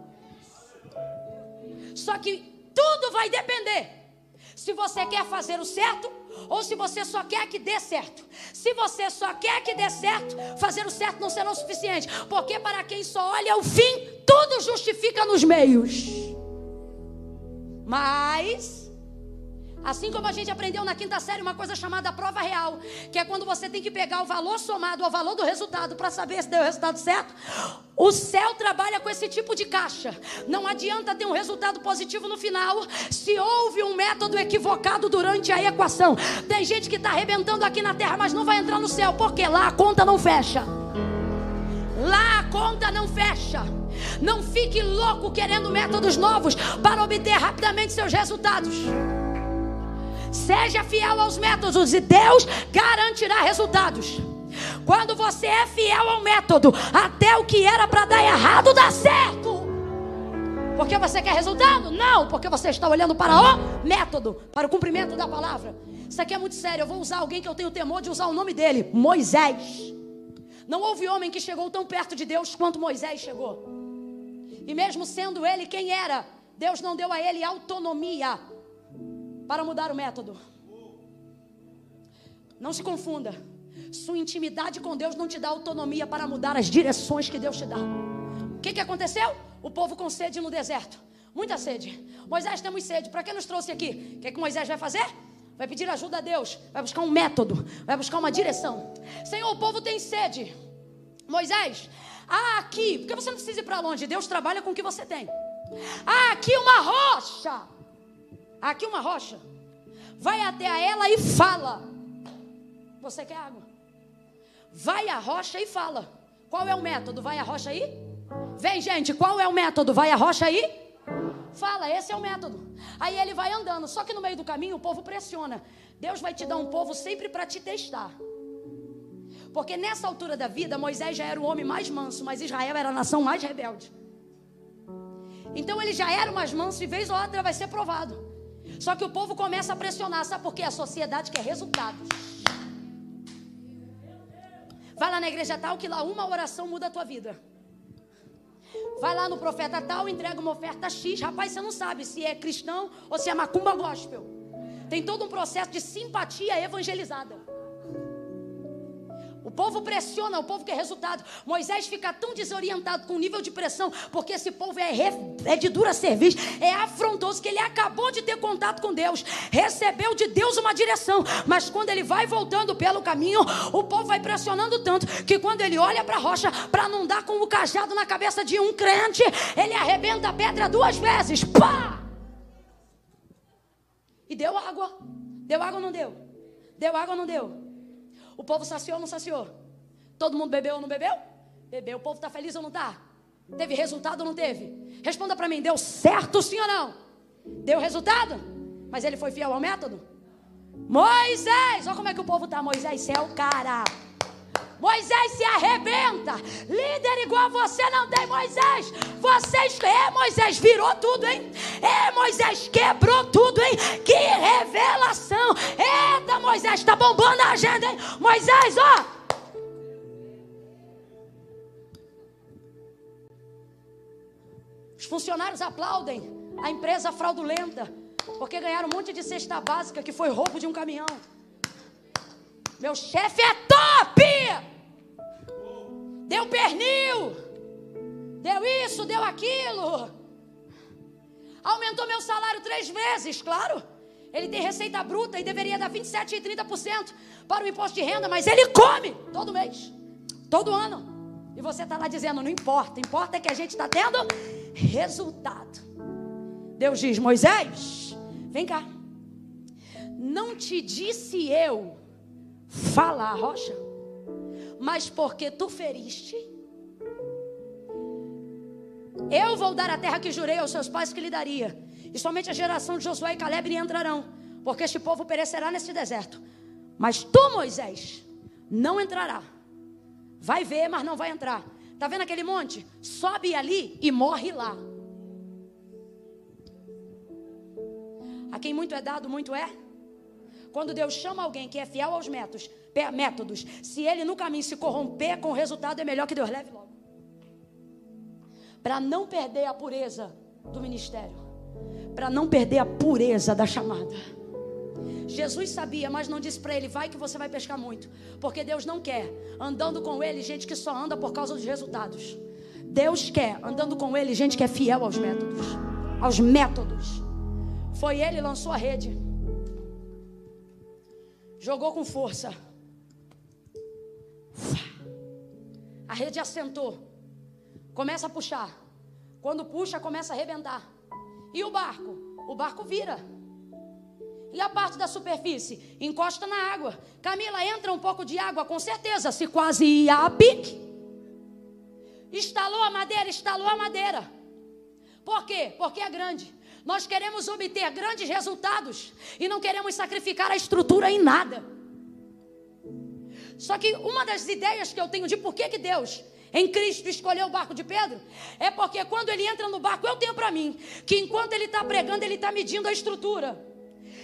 Só que tudo vai depender se você quer fazer o certo ou se você só quer que dê certo. Se você só quer que dê certo, fazer o certo não será o suficiente, porque para quem só olha o fim, tudo justifica nos meios. Mas Assim como a gente aprendeu na quinta série uma coisa chamada prova real, que é quando você tem que pegar o valor somado ao valor do resultado para saber se deu o resultado certo. O céu trabalha com esse tipo de caixa. Não adianta ter um resultado positivo no final se houve um método equivocado durante a equação. Tem gente que está arrebentando aqui na terra, mas não vai entrar no céu, porque lá a conta não fecha. Lá a conta não fecha. Não fique louco querendo métodos novos para obter rapidamente seus resultados. Seja fiel aos métodos e Deus garantirá resultados. Quando você é fiel ao método, até o que era para dar errado dá certo. Porque você quer resultado? Não, porque você está olhando para o método, para o cumprimento da palavra. Isso aqui é muito sério. Eu vou usar alguém que eu tenho temor de usar o nome dele: Moisés. Não houve homem que chegou tão perto de Deus quanto Moisés chegou. E mesmo sendo ele quem era, Deus não deu a ele autonomia para mudar o método. Não se confunda. Sua intimidade com Deus não te dá autonomia para mudar as direções que Deus te dá. O que, que aconteceu? O povo com sede no deserto. Muita sede. Moisés, temos sede. Para que nos trouxe aqui? O que, que Moisés vai fazer? Vai pedir ajuda a Deus. Vai buscar um método. Vai buscar uma direção. Senhor, o povo tem sede. Moisés, Ah, aqui, porque você não precisa ir para longe, Deus trabalha com o que você tem. Ah, aqui uma rocha. Aqui uma rocha. Vai até a ela e fala. Você quer água? Vai à rocha e fala. Qual é o método? Vai à rocha aí? Vem, gente, qual é o método? Vai à rocha aí? Fala, esse é o método. Aí ele vai andando, só que no meio do caminho o povo pressiona. Deus vai te dar um povo sempre para te testar. Porque nessa altura da vida, Moisés já era o homem mais manso, mas Israel era a nação mais rebelde. Então ele já era mais manso e vez ou outra vai ser provado. Só que o povo começa a pressionar, sabe por quê? A sociedade quer resultados. Vai lá na igreja tal que lá uma oração muda a tua vida. Vai lá no profeta tal, entrega uma oferta X. Rapaz, você não sabe se é cristão ou se é macumba gospel. Tem todo um processo de simpatia evangelizada. O povo pressiona, o povo quer resultado. Moisés fica tão desorientado com o nível de pressão, porque esse povo é, é de dura serviço, é afrontoso, que ele acabou de ter contato com Deus, recebeu de Deus uma direção, mas quando ele vai voltando pelo caminho, o povo vai pressionando tanto que quando ele olha para a rocha, para não dar com o cajado na cabeça de um crente, ele arrebenta a pedra duas vezes. Pá! E deu água. Deu água ou não deu? Deu água ou não deu? O povo saciou ou não saciou? Todo mundo bebeu ou não bebeu? Bebeu. O povo está feliz ou não está? Teve resultado ou não teve? Responda para mim: deu certo sim ou não? Deu resultado? Mas ele foi fiel ao método? Moisés, olha como é que o povo está. Moisés, você é o cara. Moisés se arrebenta. Líder igual você não tem, Moisés. Vocês, é, Moisés virou tudo, hein? É, Moisés quebrou tudo, hein? Que revelação. Eita, Moisés, tá bombando a agenda, hein? Moisés, ó. Os funcionários aplaudem a empresa fraudulenta, porque ganharam um monte de cesta básica que foi roubo de um caminhão. Meu chefe é top! Deu pernil, deu isso, deu aquilo. Aumentou meu salário três vezes, claro. Ele tem receita bruta e deveria dar 27% e 30% para o imposto de renda, mas ele come todo mês, todo ano. E você está lá dizendo: não importa, importa é que a gente está tendo resultado. Deus diz: Moisés, vem cá. Não te disse eu falar, rocha, mas porque tu feriste, eu vou dar a terra que jurei aos seus pais que lhe daria, e somente a geração de Josué e Caleb lhe entrarão, porque este povo perecerá neste deserto. Mas tu, Moisés, não entrará. Vai ver, mas não vai entrar. Tá vendo aquele monte? Sobe ali e morre lá. A quem muito é dado, muito é quando Deus chama alguém que é fiel aos métodos, métodos, se ele no caminho se corromper com o resultado, é melhor que Deus leve logo. Para não perder a pureza do ministério, para não perder a pureza da chamada. Jesus sabia, mas não disse para ele: vai que você vai pescar muito, porque Deus não quer andando com ele gente que só anda por causa dos resultados. Deus quer andando com ele gente que é fiel aos métodos, aos métodos. Foi ele lançou a rede. Jogou com força. A rede assentou. Começa a puxar. Quando puxa, começa a arrebentar. E o barco? O barco vira. E a parte da superfície? Encosta na água. Camila, entra um pouco de água, com certeza. Se quase ia a pique. Estalou a madeira, estalou a madeira. Por quê? Porque é grande. Nós queremos obter grandes resultados e não queremos sacrificar a estrutura em nada. Só que uma das ideias que eu tenho de por que, que Deus em Cristo escolheu o barco de Pedro é porque quando ele entra no barco, eu tenho para mim que enquanto ele está pregando, ele está medindo a estrutura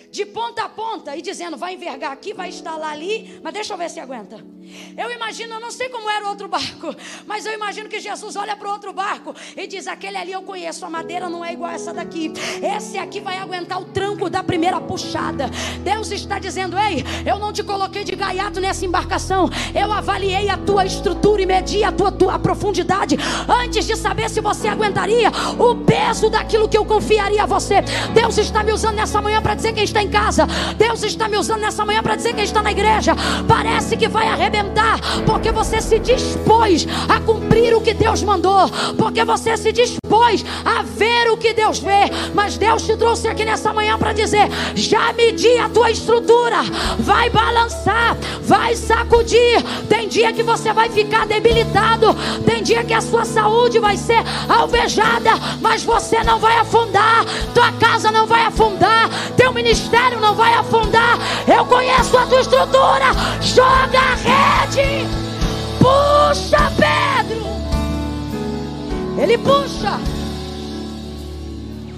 de ponta a ponta e dizendo: vai envergar aqui, vai instalar ali, mas deixa eu ver se aguenta. Eu imagino, eu não sei como era o outro barco, mas eu imagino que Jesus olha para o outro barco e diz: aquele ali eu conheço, a madeira não é igual essa daqui. Esse aqui vai aguentar o tranco da primeira puxada. Deus está dizendo: ei, eu não te coloquei de gaiato nessa embarcação, eu avaliei a tua estrutura e medi a tua, tua profundidade antes de saber se você aguentaria o peso daquilo que eu confiaria a você. Deus está me usando nessa manhã para dizer quem está em casa. Deus está me usando nessa manhã para dizer quem está na igreja. Parece que vai arrebentar arrebentar, porque você se dispôs a cumprir o que Deus mandou, porque você se dispôs a ver o que Deus vê. Mas Deus te trouxe aqui nessa manhã para dizer: já medi a tua estrutura, vai balançar, vai sacudir. Tem dia que você vai ficar debilitado, tem dia que a sua saúde vai ser alvejada, mas você não vai afundar, tua casa não vai afundar, teu ministério não vai afundar. Eu conheço a tua estrutura, joga a rede, puxa Pedro, ele puxa,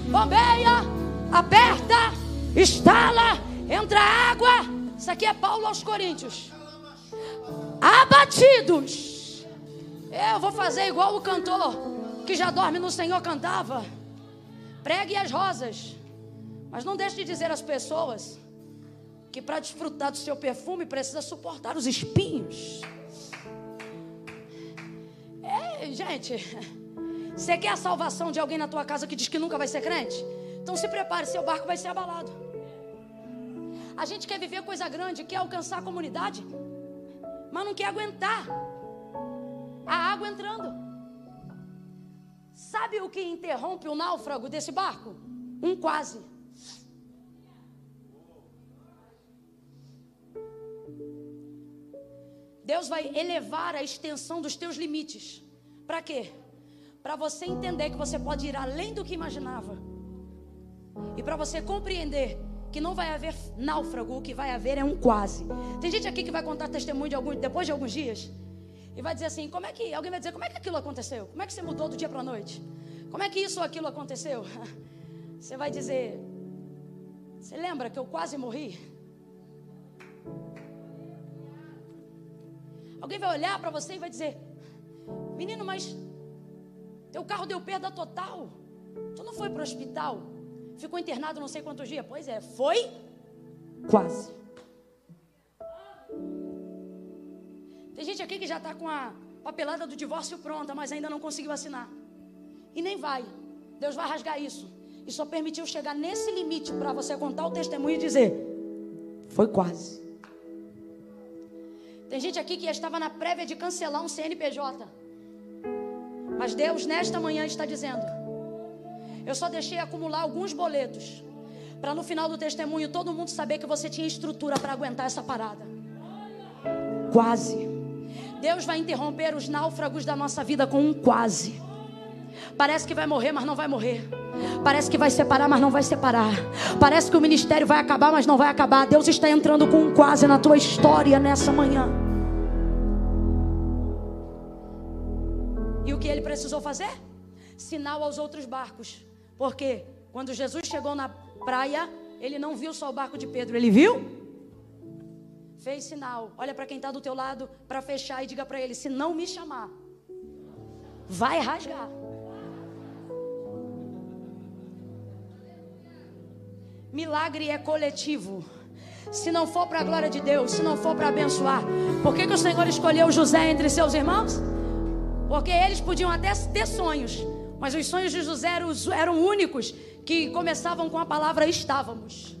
bombeia, aperta, estala, entra água. Isso aqui é Paulo aos Coríntios. Abatidos. Eu vou fazer igual o cantor que já dorme no Senhor cantava. Pregue as rosas. Mas não deixe de dizer às pessoas que para desfrutar do seu perfume precisa suportar os espinhos. É, gente, você quer a salvação de alguém na tua casa que diz que nunca vai ser crente? Então se prepare, seu barco vai ser abalado. A gente quer viver coisa grande, quer alcançar a comunidade, mas não quer aguentar a água entrando. Sabe o que interrompe o náufrago desse barco? Um quase. Deus vai elevar a extensão dos teus limites. Para quê? Para você entender que você pode ir além do que imaginava. E para você compreender que não vai haver náufrago, o que vai haver é um quase. Tem gente aqui que vai contar testemunho de algum, depois de alguns dias e vai dizer assim: como é que alguém vai dizer como é que aquilo aconteceu? Como é que você mudou do dia para a noite? Como é que isso ou aquilo aconteceu? Você vai dizer: você lembra que eu quase morri? Alguém vai olhar para você e vai dizer: Menino, mas teu carro deu perda total. Tu não foi para o hospital? Ficou internado não sei quantos dias? Pois é, foi quase. Tem gente aqui que já está com a papelada do divórcio pronta, mas ainda não conseguiu assinar. E nem vai. Deus vai rasgar isso. E só permitiu chegar nesse limite para você contar o testemunho e dizer: Foi quase. Tem gente aqui que estava na prévia de cancelar um CNPJ. Mas Deus, nesta manhã, está dizendo: Eu só deixei acumular alguns boletos. Para no final do testemunho todo mundo saber que você tinha estrutura para aguentar essa parada. Quase. Deus vai interromper os náufragos da nossa vida com um quase. Parece que vai morrer, mas não vai morrer. Parece que vai separar, mas não vai separar. Parece que o ministério vai acabar, mas não vai acabar. Deus está entrando com um quase na tua história nessa manhã. E o que ele precisou fazer? Sinal aos outros barcos. Porque quando Jesus chegou na praia, ele não viu só o barco de Pedro, ele viu? Fez sinal. Olha para quem está do teu lado para fechar e diga para ele: se não me chamar, vai rasgar. Milagre é coletivo. Se não for para a glória de Deus, se não for para abençoar, por que, que o Senhor escolheu José entre seus irmãos? Porque eles podiam até ter sonhos, mas os sonhos de José eram, eram únicos que começavam com a palavra estávamos.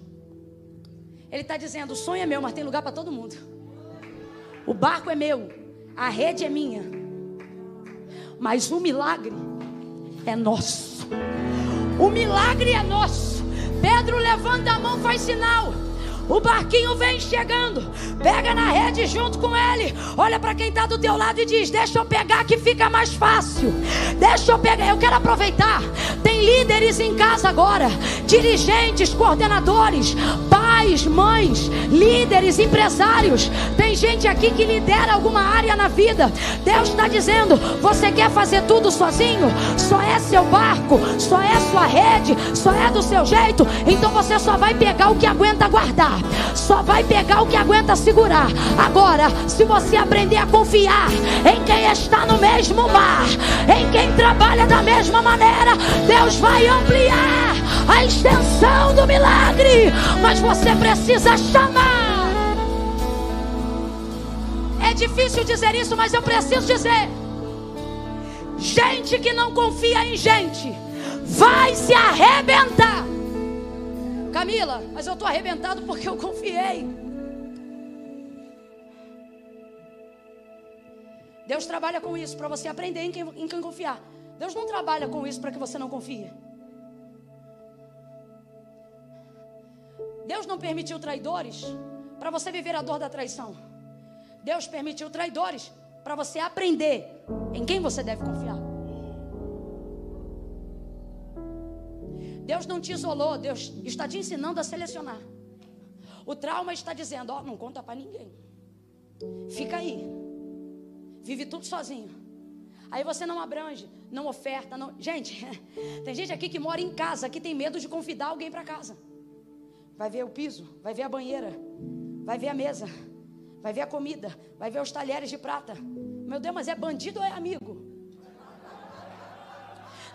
Ele está dizendo: o sonho é meu, mas tem lugar para todo mundo. O barco é meu, a rede é minha, mas o milagre é nosso. O milagre é nosso. Pedro levanta a mão, faz sinal. O barquinho vem chegando. Pega na rede junto com ele. Olha para quem está do teu lado e diz: Deixa eu pegar que fica mais fácil. Deixa eu pegar. Eu quero aproveitar. Tem líderes em casa agora, dirigentes, coordenadores, pais, mães, líderes, empresários. Tem gente aqui que lidera alguma área na vida. Deus está dizendo: Você quer fazer tudo sozinho? Só é seu barco, só é sua rede, só é do seu jeito. Então você só vai pegar o que aguenta guardar só vai pegar o que aguenta segurar. Agora, se você aprender a confiar em quem está no mesmo mar, em quem trabalha da mesma maneira, Deus vai ampliar a extensão do milagre. Mas você precisa chamar. É difícil dizer isso, mas eu preciso dizer. Gente que não confia em gente vai se arrebentar. Camila, mas eu estou arrebentado porque eu confiei. Deus trabalha com isso para você aprender em quem, em quem confiar. Deus não trabalha com isso para que você não confie. Deus não permitiu traidores para você viver a dor da traição. Deus permitiu traidores para você aprender em quem você deve confiar. Deus não te isolou, Deus está te ensinando a selecionar. O trauma está dizendo: Ó, oh, não conta para ninguém. Fica aí. Vive tudo sozinho. Aí você não abrange, não oferta, não. Gente, tem gente aqui que mora em casa que tem medo de convidar alguém para casa. Vai ver o piso, vai ver a banheira, vai ver a mesa, vai ver a comida, vai ver os talheres de prata. Meu Deus, mas é bandido ou é amigo?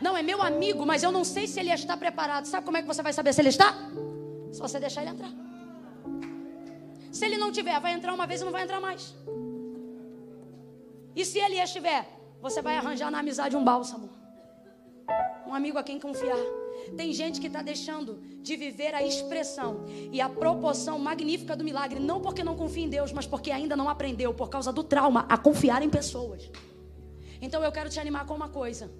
Não, é meu amigo, mas eu não sei se ele está preparado. Sabe como é que você vai saber se ele está? Se você deixar ele entrar. Se ele não tiver, vai entrar uma vez e não vai entrar mais. E se ele estiver, você vai arranjar na amizade um bálsamo. Um amigo a quem confiar. Tem gente que está deixando de viver a expressão e a proporção magnífica do milagre, não porque não confia em Deus, mas porque ainda não aprendeu, por causa do trauma, a confiar em pessoas. Então eu quero te animar com uma coisa.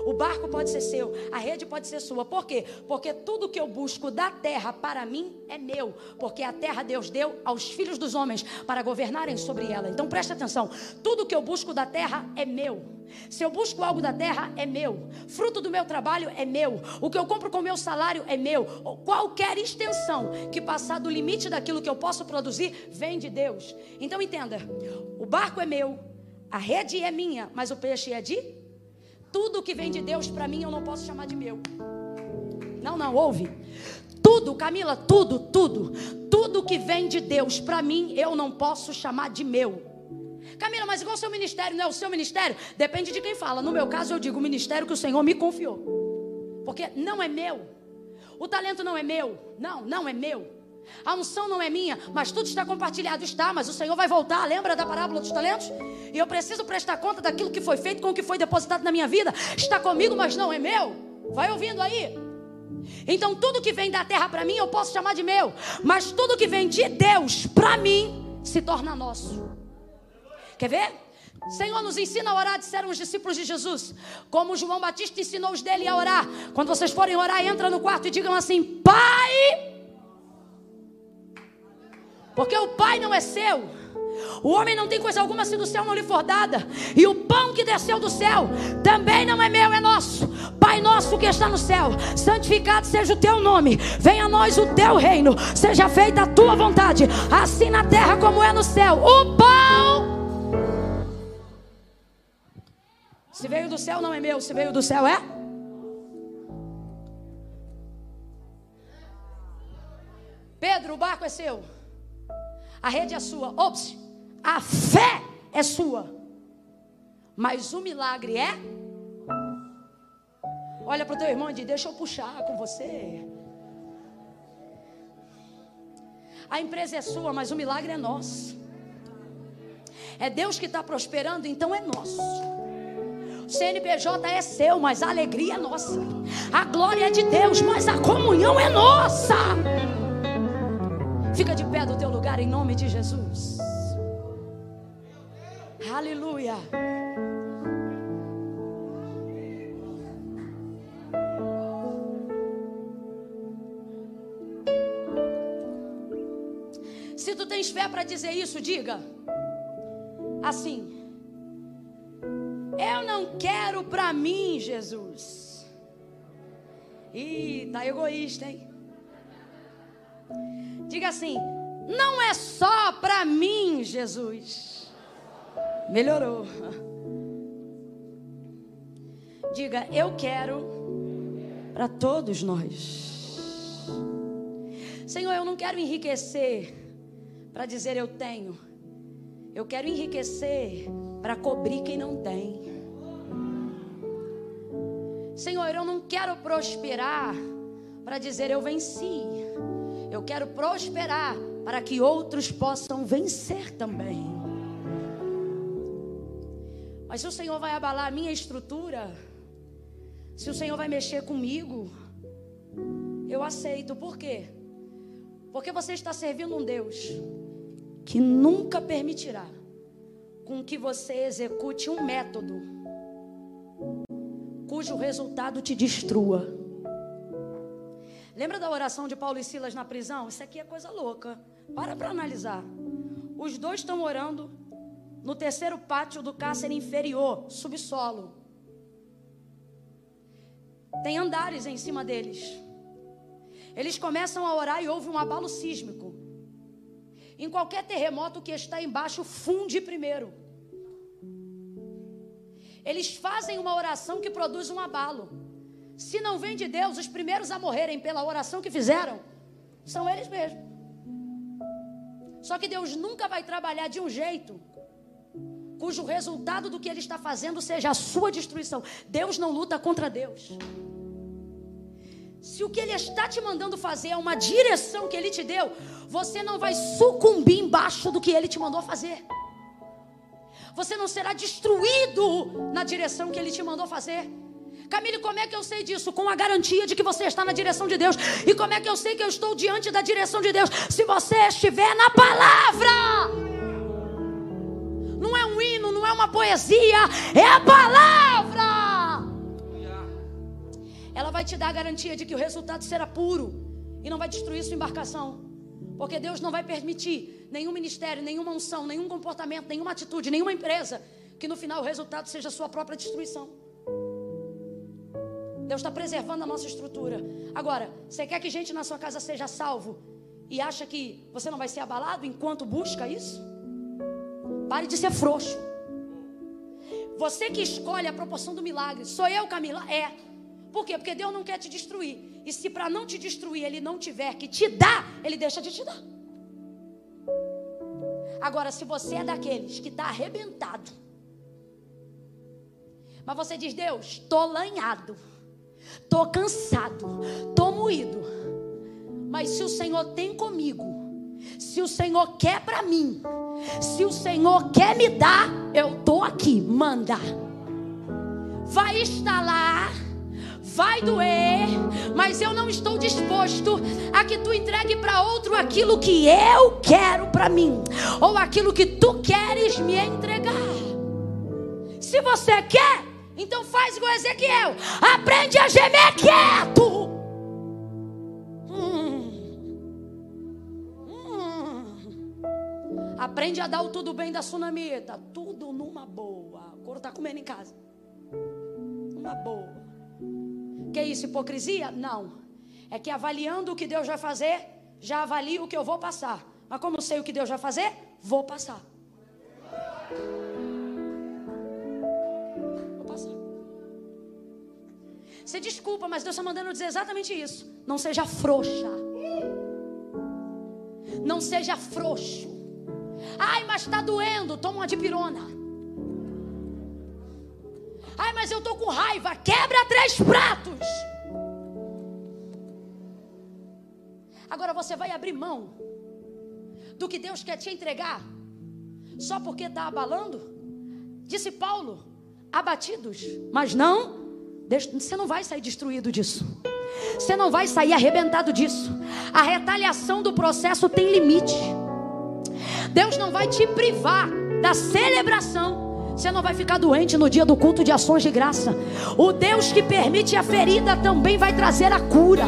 O barco pode ser seu, a rede pode ser sua. Por quê? Porque tudo que eu busco da terra para mim é meu. Porque a terra Deus deu aos filhos dos homens para governarem sobre ela. Então preste atenção: tudo que eu busco da terra é meu. Se eu busco algo da terra, é meu. Fruto do meu trabalho é meu. O que eu compro com meu salário é meu. Qualquer extensão que passar do limite daquilo que eu posso produzir, vem de Deus. Então entenda: o barco é meu, a rede é minha, mas o peixe é de tudo que vem de Deus para mim eu não posso chamar de meu. Não, não, ouve. Tudo, Camila, tudo, tudo. Tudo que vem de Deus para mim eu não posso chamar de meu. Camila, mas igual o seu ministério não é o seu ministério? Depende de quem fala. No meu caso, eu digo o ministério que o Senhor me confiou. Porque não é meu. O talento não é meu. Não, não é meu. A unção não é minha, mas tudo está compartilhado. Está, mas o Senhor vai voltar. Lembra da parábola dos talentos? E eu preciso prestar conta daquilo que foi feito com o que foi depositado na minha vida. Está comigo, mas não é meu. Vai ouvindo aí. Então tudo que vem da terra para mim eu posso chamar de meu, mas tudo que vem de Deus para mim se torna nosso. Quer ver? Senhor, nos ensina a orar, disseram os discípulos de Jesus. Como João Batista ensinou os dele a orar. Quando vocês forem orar, entra no quarto e digam assim: Pai porque o Pai não é seu. O homem não tem coisa alguma se do céu não lhe for dada. E o pão que desceu do céu também não é meu, é nosso. Pai nosso que está no céu, santificado seja o teu nome. Venha a nós o teu reino. Seja feita a tua vontade, assim na terra como é no céu. O pão. Se veio do céu não é meu, se veio do céu é? Pedro, o barco é seu. A rede é sua. Ops, a fé é sua. Mas o milagre é. Olha para o teu irmão e diz: Deixa eu puxar com você. A empresa é sua, mas o milagre é nosso. É Deus que está prosperando, então é nosso. O CNPJ é seu, mas a alegria é nossa. A glória é de Deus, mas a comunhão é nossa. Fica de pé do teu lugar em nome de Jesus. Aleluia. Se tu tens fé para dizer isso, diga assim: Eu não quero para mim, Jesus. Ih, tá egoísta, hein? Diga assim: não é só para mim, Jesus. Melhorou. Diga, eu quero para todos nós. Senhor, eu não quero enriquecer para dizer eu tenho. Eu quero enriquecer para cobrir quem não tem. Senhor, eu não quero prosperar para dizer eu venci. Eu quero prosperar para que outros possam vencer também. Mas se o Senhor vai abalar a minha estrutura, se o Senhor vai mexer comigo, eu aceito. Por quê? Porque você está servindo um Deus que nunca permitirá com que você execute um método cujo resultado te destrua. Lembra da oração de Paulo e Silas na prisão? Isso aqui é coisa louca. Para para analisar. Os dois estão orando no terceiro pátio do cárcere inferior, subsolo. Tem andares em cima deles. Eles começam a orar e houve um abalo sísmico. Em qualquer terremoto, que está embaixo funde primeiro. Eles fazem uma oração que produz um abalo. Se não vem de Deus, os primeiros a morrerem pela oração que fizeram são eles mesmos. Só que Deus nunca vai trabalhar de um jeito cujo resultado do que ele está fazendo seja a sua destruição. Deus não luta contra Deus. Se o que ele está te mandando fazer é uma direção que ele te deu, você não vai sucumbir embaixo do que ele te mandou fazer. Você não será destruído na direção que ele te mandou fazer. Camille, como é que eu sei disso? Com a garantia de que você está na direção de Deus. E como é que eu sei que eu estou diante da direção de Deus? Se você estiver na palavra. Não é um hino, não é uma poesia, é a palavra. Ela vai te dar a garantia de que o resultado será puro e não vai destruir sua embarcação. Porque Deus não vai permitir nenhum ministério, nenhuma unção, nenhum comportamento, nenhuma atitude, nenhuma empresa que no final o resultado seja sua própria destruição. Deus está preservando a nossa estrutura. Agora, você quer que gente na sua casa seja salvo e acha que você não vai ser abalado enquanto busca isso? Pare de ser frouxo. Você que escolhe a proporção do milagre. Sou eu, Camila? É. Por quê? Porque Deus não quer te destruir. E se para não te destruir Ele não tiver que te dar, Ele deixa de te dar. Agora, se você é daqueles que está arrebentado, mas você diz, Deus, estou lanhado, estou cansado, estou moído. Mas se o Senhor tem comigo, se o Senhor quer para mim, se o Senhor quer me dar, eu estou aqui, manda. Vai instalar vai doer, mas eu não estou disposto a que tu entregue para outro aquilo que eu quero para mim, ou aquilo que tu queres me entregar. Se você quer, então faz igual Ezequiel, aprende a gemer quieto. Hum. Hum. Aprende a dar o tudo bem da sunamita. Tudo numa boa. O couro está comendo em casa. Uma boa. Que isso, hipocrisia? Não. É que avaliando o que Deus vai fazer, já avalio o que eu vou passar. Mas como eu sei o que Deus vai fazer, vou passar. Você desculpa, mas Deus está mandando dizer exatamente isso. Não seja frouxa. Não seja frouxo. Ai, mas está doendo. Toma uma dipirona. Ai, mas eu estou com raiva. Quebra três pratos. Agora você vai abrir mão do que Deus quer te entregar só porque está abalando? Disse Paulo: abatidos, mas não, você não vai sair destruído disso. Você não vai sair arrebentado disso. A retaliação do processo tem limite. Deus não vai te privar da celebração você não vai ficar doente no dia do culto de ações de graça. O Deus que permite a ferida também vai trazer a cura.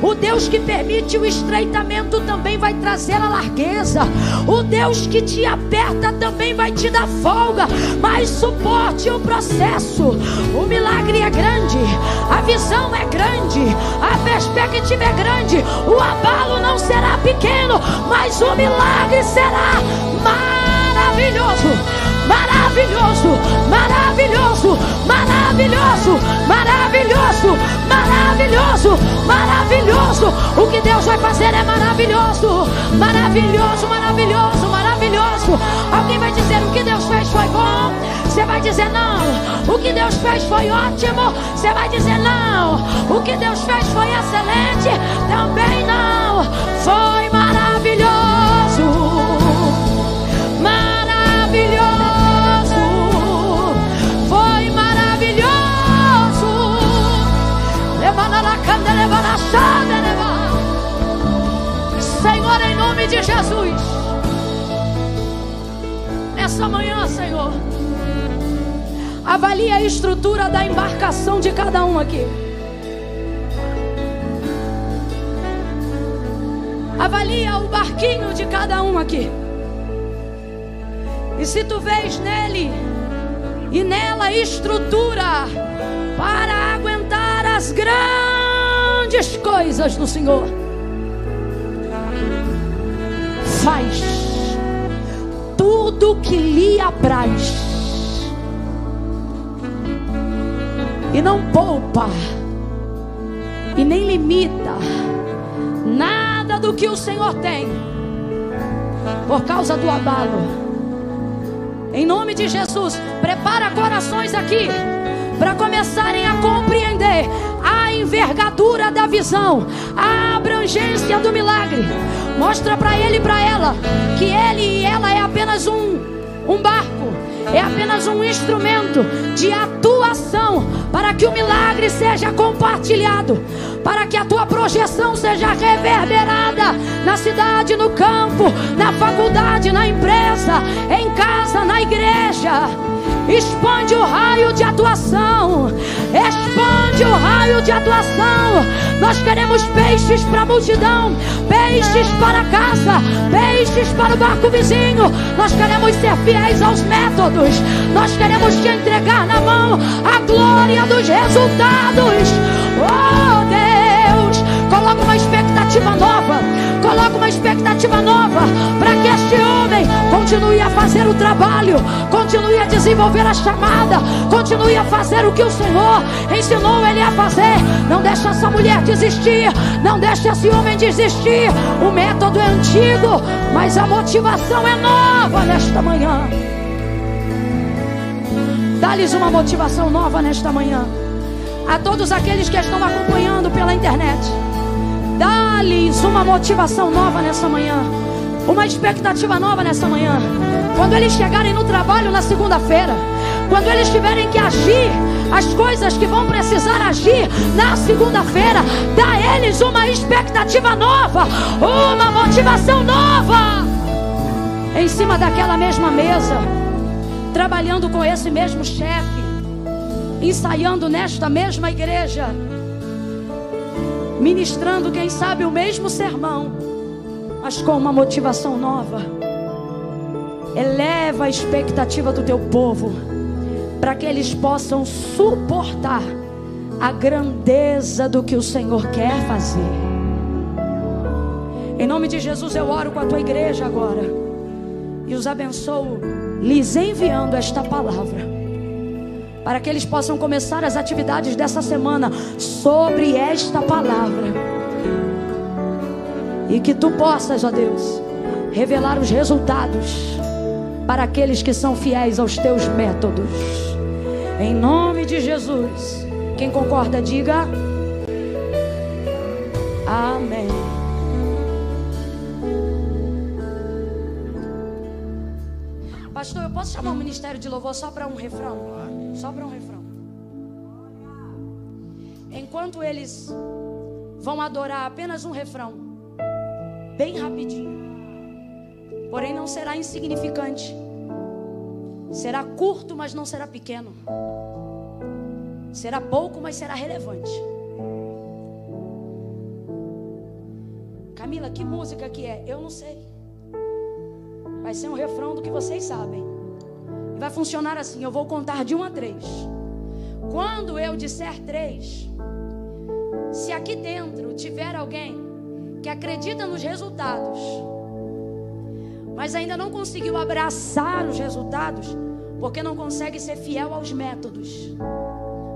O Deus que permite o estreitamento também vai trazer a largueza. O Deus que te aperta também vai te dar folga. Mas suporte o processo. O milagre é grande, a visão é grande, a perspectiva é grande. O abalo não será pequeno, mas o milagre será maravilhoso maravilhoso, maravilhoso, maravilhoso, maravilhoso, maravilhoso, maravilhoso. O que Deus vai fazer é maravilhoso, maravilhoso, maravilhoso, maravilhoso. Alguém vai dizer o que Deus fez foi bom. Você vai dizer não. O que Deus fez foi ótimo. Você vai dizer não. O que Deus fez foi excelente. Também não. Foi maravilhoso. De Jesus, nessa manhã, Senhor. Avalie a estrutura da embarcação de cada um aqui. Avalia o barquinho de cada um aqui. E se tu vês nele e nela estrutura para aguentar as grandes coisas do Senhor, faz tudo que lhe apraz e não poupa e nem limita nada do que o Senhor tem por causa do abalo. Em nome de Jesus, prepara corações aqui para começarem a compreender a envergadura da visão, a abrangência do milagre. Mostra para ele e para ela que ele e ela é apenas um um barco, é apenas um instrumento de atuação para que o milagre seja compartilhado, para que a tua projeção seja reverberada na cidade, no campo, na faculdade, na empresa, em casa, na igreja. Expande o raio de atuação. Expande de atuação. Nós queremos peixes para a multidão, peixes para casa, peixes para o barco vizinho. Nós queremos ser fiéis aos métodos. Nós queremos te entregar na mão a glória dos resultados. Oh Deus, coloca uma expectativa nova. Coloca uma expectativa nova para que este homem continue a fazer o trabalho, continue a desenvolver a chamada, continue a fazer o que o Senhor ensinou ele a fazer. Não deixe essa mulher desistir, não deixe esse homem desistir. O método é antigo, mas a motivação é nova nesta manhã. Dá-lhes uma motivação nova nesta manhã. A todos aqueles que estão acompanhando pela internet, dá-lhes uma motivação nova nessa manhã uma expectativa nova nessa manhã. Quando eles chegarem no trabalho na segunda-feira, quando eles tiverem que agir as coisas que vão precisar agir na segunda-feira, dá a eles uma expectativa nova, uma motivação nova. Em cima daquela mesma mesa, trabalhando com esse mesmo chefe, ensaiando nesta mesma igreja, ministrando, quem sabe, o mesmo sermão mas com uma motivação nova. Eleva a expectativa do teu povo, para que eles possam suportar a grandeza do que o Senhor quer fazer. Em nome de Jesus, eu oro com a tua igreja agora e os abençoo, lhes enviando esta palavra, para que eles possam começar as atividades dessa semana sobre esta palavra e que tu possas, ó Deus, revelar os resultados para aqueles que são fiéis aos teus métodos. Em nome de Jesus. Quem concorda, diga. Amém. Pastor, eu posso chamar o ministério de louvor só para um refrão? Só para um refrão. Enquanto eles vão adorar apenas um refrão bem rapidinho. Porém, não será insignificante. Será curto, mas não será pequeno. Será pouco, mas será relevante. Camila, que música que é? Eu não sei. Vai ser um refrão do que vocês sabem. Vai funcionar assim: eu vou contar de um a três. Quando eu disser três, se aqui dentro tiver alguém que acredita nos resultados, mas ainda não conseguiu abraçar os resultados, porque não consegue ser fiel aos métodos.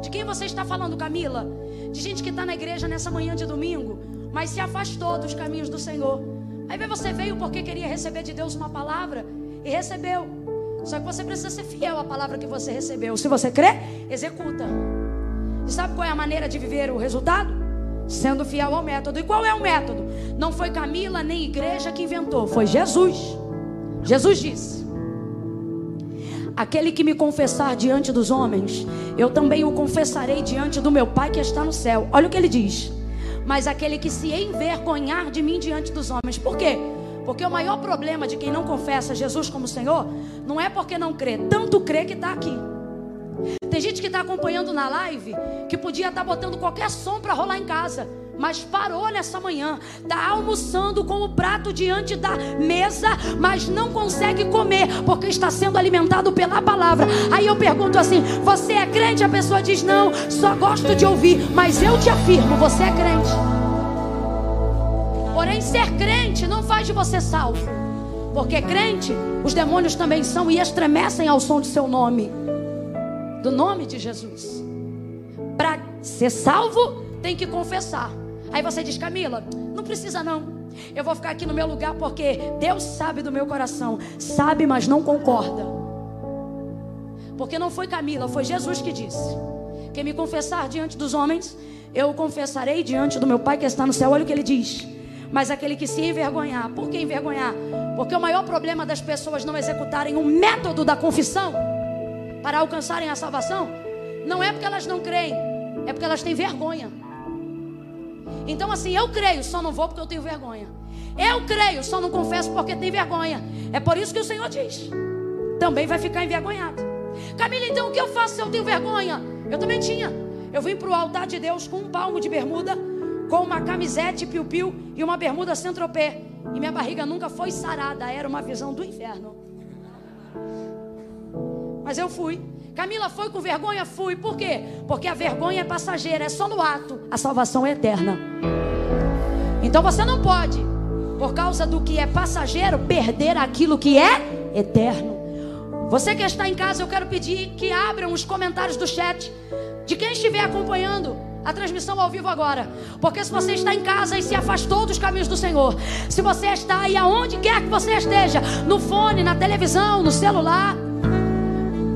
De quem você está falando, Camila? De gente que está na igreja nessa manhã de domingo, mas se afastou dos caminhos do Senhor. Aí você veio porque queria receber de Deus uma palavra e recebeu. Só que você precisa ser fiel à palavra que você recebeu. Se você crê, executa. E sabe qual é a maneira de viver o resultado? Sendo fiel ao método. E qual é o método? Não foi Camila nem igreja que inventou, foi Jesus. Jesus disse: Aquele que me confessar diante dos homens, eu também o confessarei diante do meu Pai que está no céu. Olha o que ele diz. Mas aquele que se envergonhar de mim diante dos homens, por quê? Porque o maior problema de quem não confessa Jesus como Senhor não é porque não crê, tanto crê que está aqui. Tem gente que está acompanhando na live que podia estar tá botando qualquer som para rolar em casa, mas parou nessa manhã, está almoçando com o prato diante da mesa, mas não consegue comer porque está sendo alimentado pela palavra. Aí eu pergunto assim: você é crente? A pessoa diz: não, só gosto de ouvir, mas eu te afirmo, você é crente. Porém, ser crente não faz de você salvo, porque crente, os demônios também são e estremecem ao som de seu nome do nome de Jesus. Para ser salvo, tem que confessar. Aí você diz, Camila, não precisa não. Eu vou ficar aqui no meu lugar porque Deus sabe do meu coração. Sabe, mas não concorda. Porque não foi Camila, foi Jesus que disse: Quem me confessar diante dos homens, eu confessarei diante do meu Pai que está no céu. Olha o que ele diz. Mas aquele que se envergonhar, por que envergonhar? Porque o maior problema das pessoas não executarem o método da confissão para alcançarem a salvação, não é porque elas não creem, é porque elas têm vergonha. Então, assim, eu creio, só não vou porque eu tenho vergonha. Eu creio, só não confesso porque tenho vergonha. É por isso que o Senhor diz: também vai ficar envergonhado. Camila, então o que eu faço se eu tenho vergonha? Eu também tinha. Eu vim para o altar de Deus com um palmo de bermuda, com uma camisete piu-piu e uma bermuda centropé. E minha barriga nunca foi sarada, era uma visão do inferno. Mas eu fui. Camila foi com vergonha? Fui. Por quê? Porque a vergonha é passageira, é só no ato. A salvação é eterna. Então você não pode, por causa do que é passageiro, perder aquilo que é eterno. Você que está em casa, eu quero pedir que abram os comentários do chat de quem estiver acompanhando a transmissão ao vivo agora. Porque se você está em casa e se afastou dos caminhos do Senhor, se você está aí aonde quer que você esteja, no fone, na televisão, no celular,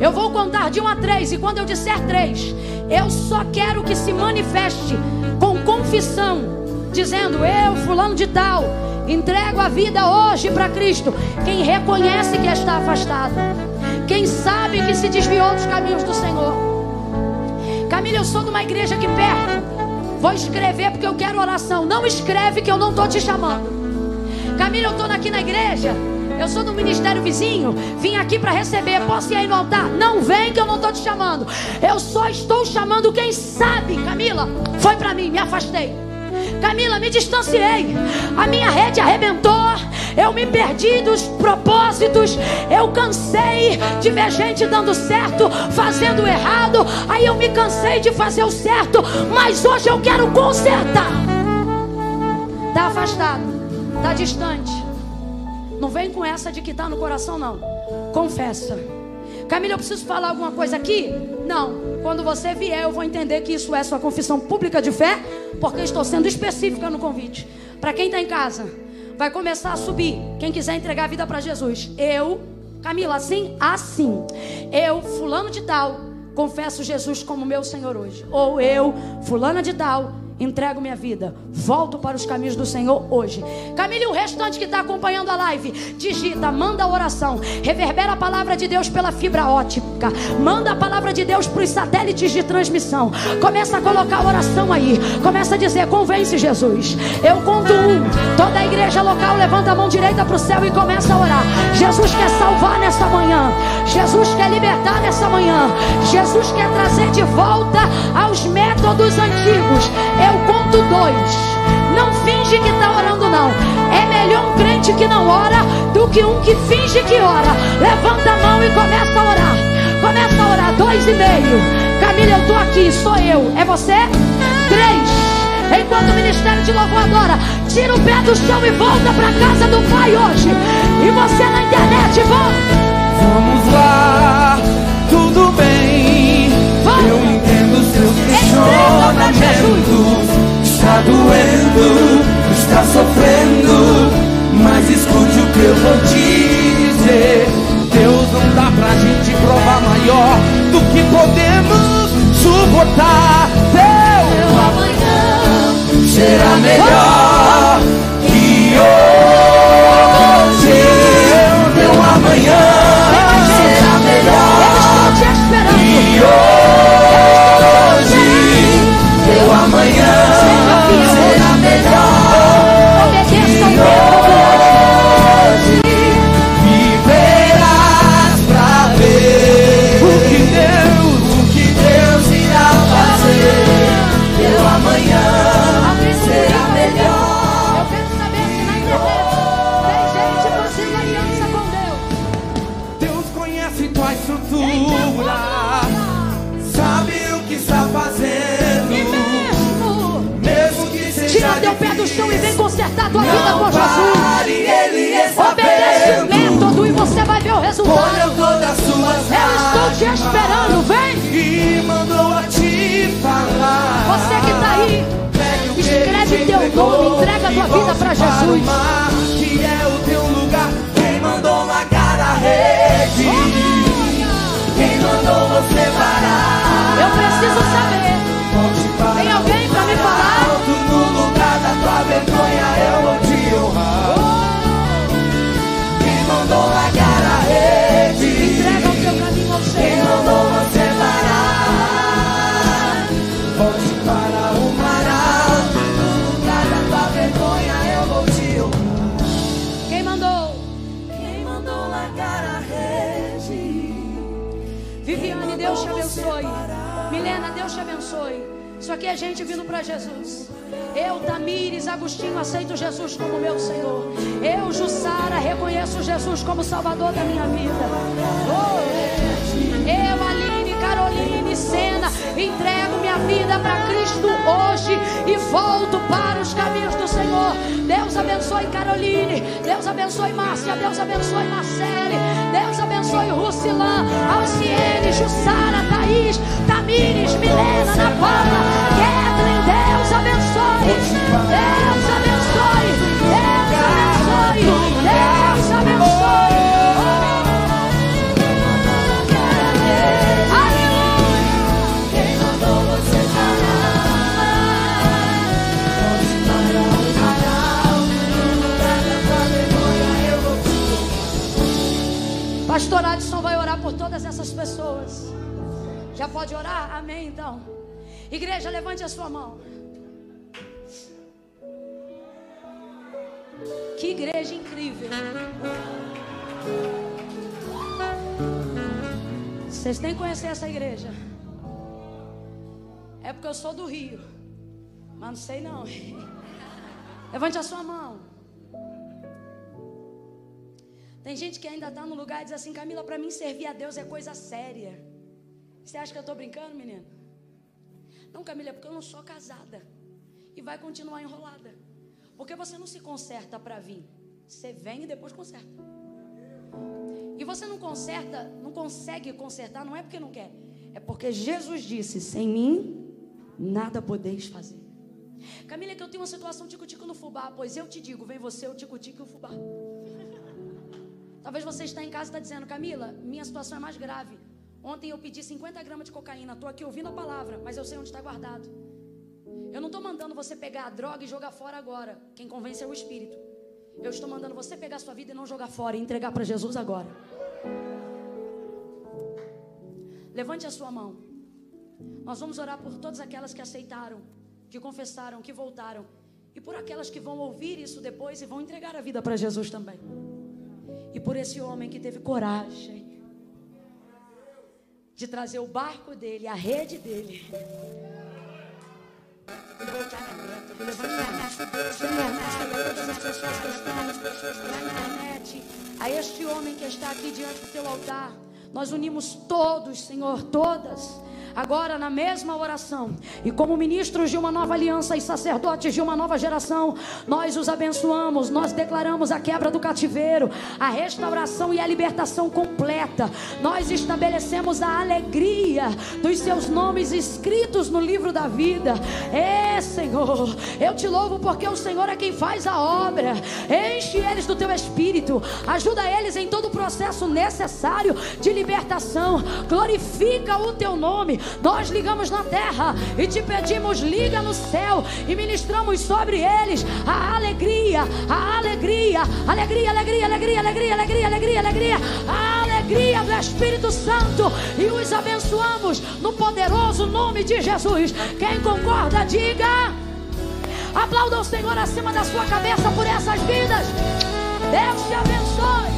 eu vou contar de um a três, e quando eu disser três, eu só quero que se manifeste com confissão, dizendo: Eu, fulano de tal, entrego a vida hoje para Cristo. Quem reconhece que está afastado, quem sabe que se desviou dos caminhos do Senhor. Camila, eu sou de uma igreja aqui perto. Vou escrever porque eu quero oração. Não escreve que eu não estou te chamando. Camila, eu estou aqui na igreja. Eu sou do ministério vizinho, vim aqui para receber. Posso ir aí no altar? Não vem que eu não estou te chamando. Eu só estou chamando quem sabe. Camila, foi para mim, me afastei. Camila, me distanciei. A minha rede arrebentou. Eu me perdi dos propósitos. Eu cansei de ver gente dando certo, fazendo errado. Aí eu me cansei de fazer o certo. Mas hoje eu quero consertar. Está afastado, está distante. Não vem com essa de que está no coração, não. Confessa. Camila, eu preciso falar alguma coisa aqui? Não. Quando você vier, eu vou entender que isso é sua confissão pública de fé, porque estou sendo específica no convite. Para quem está em casa, vai começar a subir. Quem quiser entregar a vida para Jesus, eu, Camila, assim, assim. Eu, fulano de tal, confesso Jesus como meu Senhor hoje. Ou eu, fulana de tal, entrego minha vida, volto para os caminhos do Senhor hoje. Camille, o restante que está acompanhando a live, digita, manda a oração, reverbera a palavra de Deus pela fibra ótica, manda a palavra de Deus para os satélites de transmissão. Começa a colocar a oração aí, começa a dizer: convence Jesus. Eu conto um, toda a igreja local levanta a mão direita para o céu e começa a orar. Jesus quer salvar nessa manhã, Jesus quer libertar nessa manhã, Jesus quer trazer de volta aos métodos antigos. Eu eu conto dois. Não finge que está orando, não. É melhor um crente que não ora do que um que finge que ora. Levanta a mão e começa a orar. Começa a orar. Dois e meio. Camila, eu estou aqui. Sou eu. É você? Três. Enquanto o ministério de louvor adora, tira o pé do chão e volta para casa do Pai hoje. E você na internet, volta. Vamos lá, tudo bem. Vamos. Eu questionamentos. Está doendo, está sofrendo, mas escute o que eu vou dizer. Deus não dá pra gente provar maior do que podemos suportar. Teu amanhã será melhor que hoje. Meu amanhã esperando, vem! E mandou a te falar. Você que está aí, escreve teu nome, entrega tua vida para Jesus. Que é o teu lugar. Quem mandou largar a rede? Quem mandou você parar? Eu preciso saber. Tem alguém para me falar? Alto no lugar da tua vergonha, eu vou te Milena, Deus te abençoe. Isso aqui é gente vindo para Jesus. Eu, Tamires, Agostinho, aceito Jesus como meu Senhor. Eu, Jussara, reconheço Jesus como Salvador da minha vida. Oh, eu, Aline, Caroline, Sena, entrego minha vida para Cristo hoje e volto para os caminhos do Senhor. Deus abençoe Caroline, Deus abençoe Márcia, Deus abençoe Marcele, Deus abençoe Rucilã, Alciene, Jussara, Thaís, Tamires, Milena, Ana Paula, Kathleen, Deus abençoe, Deus abençoe, Deus abençoe, Deus abençoe. Aleluia. Quem Já pode orar? Amém, então. Igreja, levante a sua mão. Que igreja incrível. Vocês têm que conhecer essa igreja. É porque eu sou do Rio. Mas não sei não. Levante a sua mão. Tem gente que ainda está no lugar e diz assim, Camila, para mim servir a Deus é coisa séria. Você acha que eu estou brincando, menino? Não, Camila, é porque eu não sou casada. E vai continuar enrolada. Porque você não se conserta para vir. Você vem e depois conserta. E você não conserta, não consegue consertar, não é porque não quer. É porque Jesus disse: sem mim, nada podeis fazer. Camila, é que eu tenho uma situação tico-tico no fubá. Pois eu te digo, vem você, o tico-tico e o fubá. Talvez você está em casa e está dizendo, Camila, minha situação é mais grave. Ontem eu pedi 50 gramas de cocaína, estou aqui ouvindo a palavra, mas eu sei onde está guardado. Eu não estou mandando você pegar a droga e jogar fora agora. Quem convence é o Espírito. Eu estou mandando você pegar a sua vida e não jogar fora e entregar para Jesus agora. Levante a sua mão. Nós vamos orar por todas aquelas que aceitaram, que confessaram, que voltaram. E por aquelas que vão ouvir isso depois e vão entregar a vida para Jesus também. E por esse homem que teve coragem de trazer o barco dele, a rede dele. A este homem que está aqui diante do teu altar. Nós unimos todos, Senhor, todas. Agora na mesma oração, e como ministros de uma nova aliança e sacerdotes de uma nova geração, nós os abençoamos, nós declaramos a quebra do cativeiro, a restauração e a libertação completa. Nós estabelecemos a alegria dos seus nomes escritos no livro da vida. É, Senhor, eu te louvo porque o Senhor é quem faz a obra. Enche eles do teu espírito, ajuda eles em todo o processo necessário de libertação. Glorifica o teu nome. Nós ligamos na terra e te pedimos, liga no céu e ministramos sobre eles a alegria, a alegria, alegria, alegria, alegria, alegria, alegria, alegria, alegria, a alegria do Espírito Santo e os abençoamos no poderoso nome de Jesus. Quem concorda, diga. Aplauda o Senhor acima da sua cabeça por essas vidas. Deus te abençoe.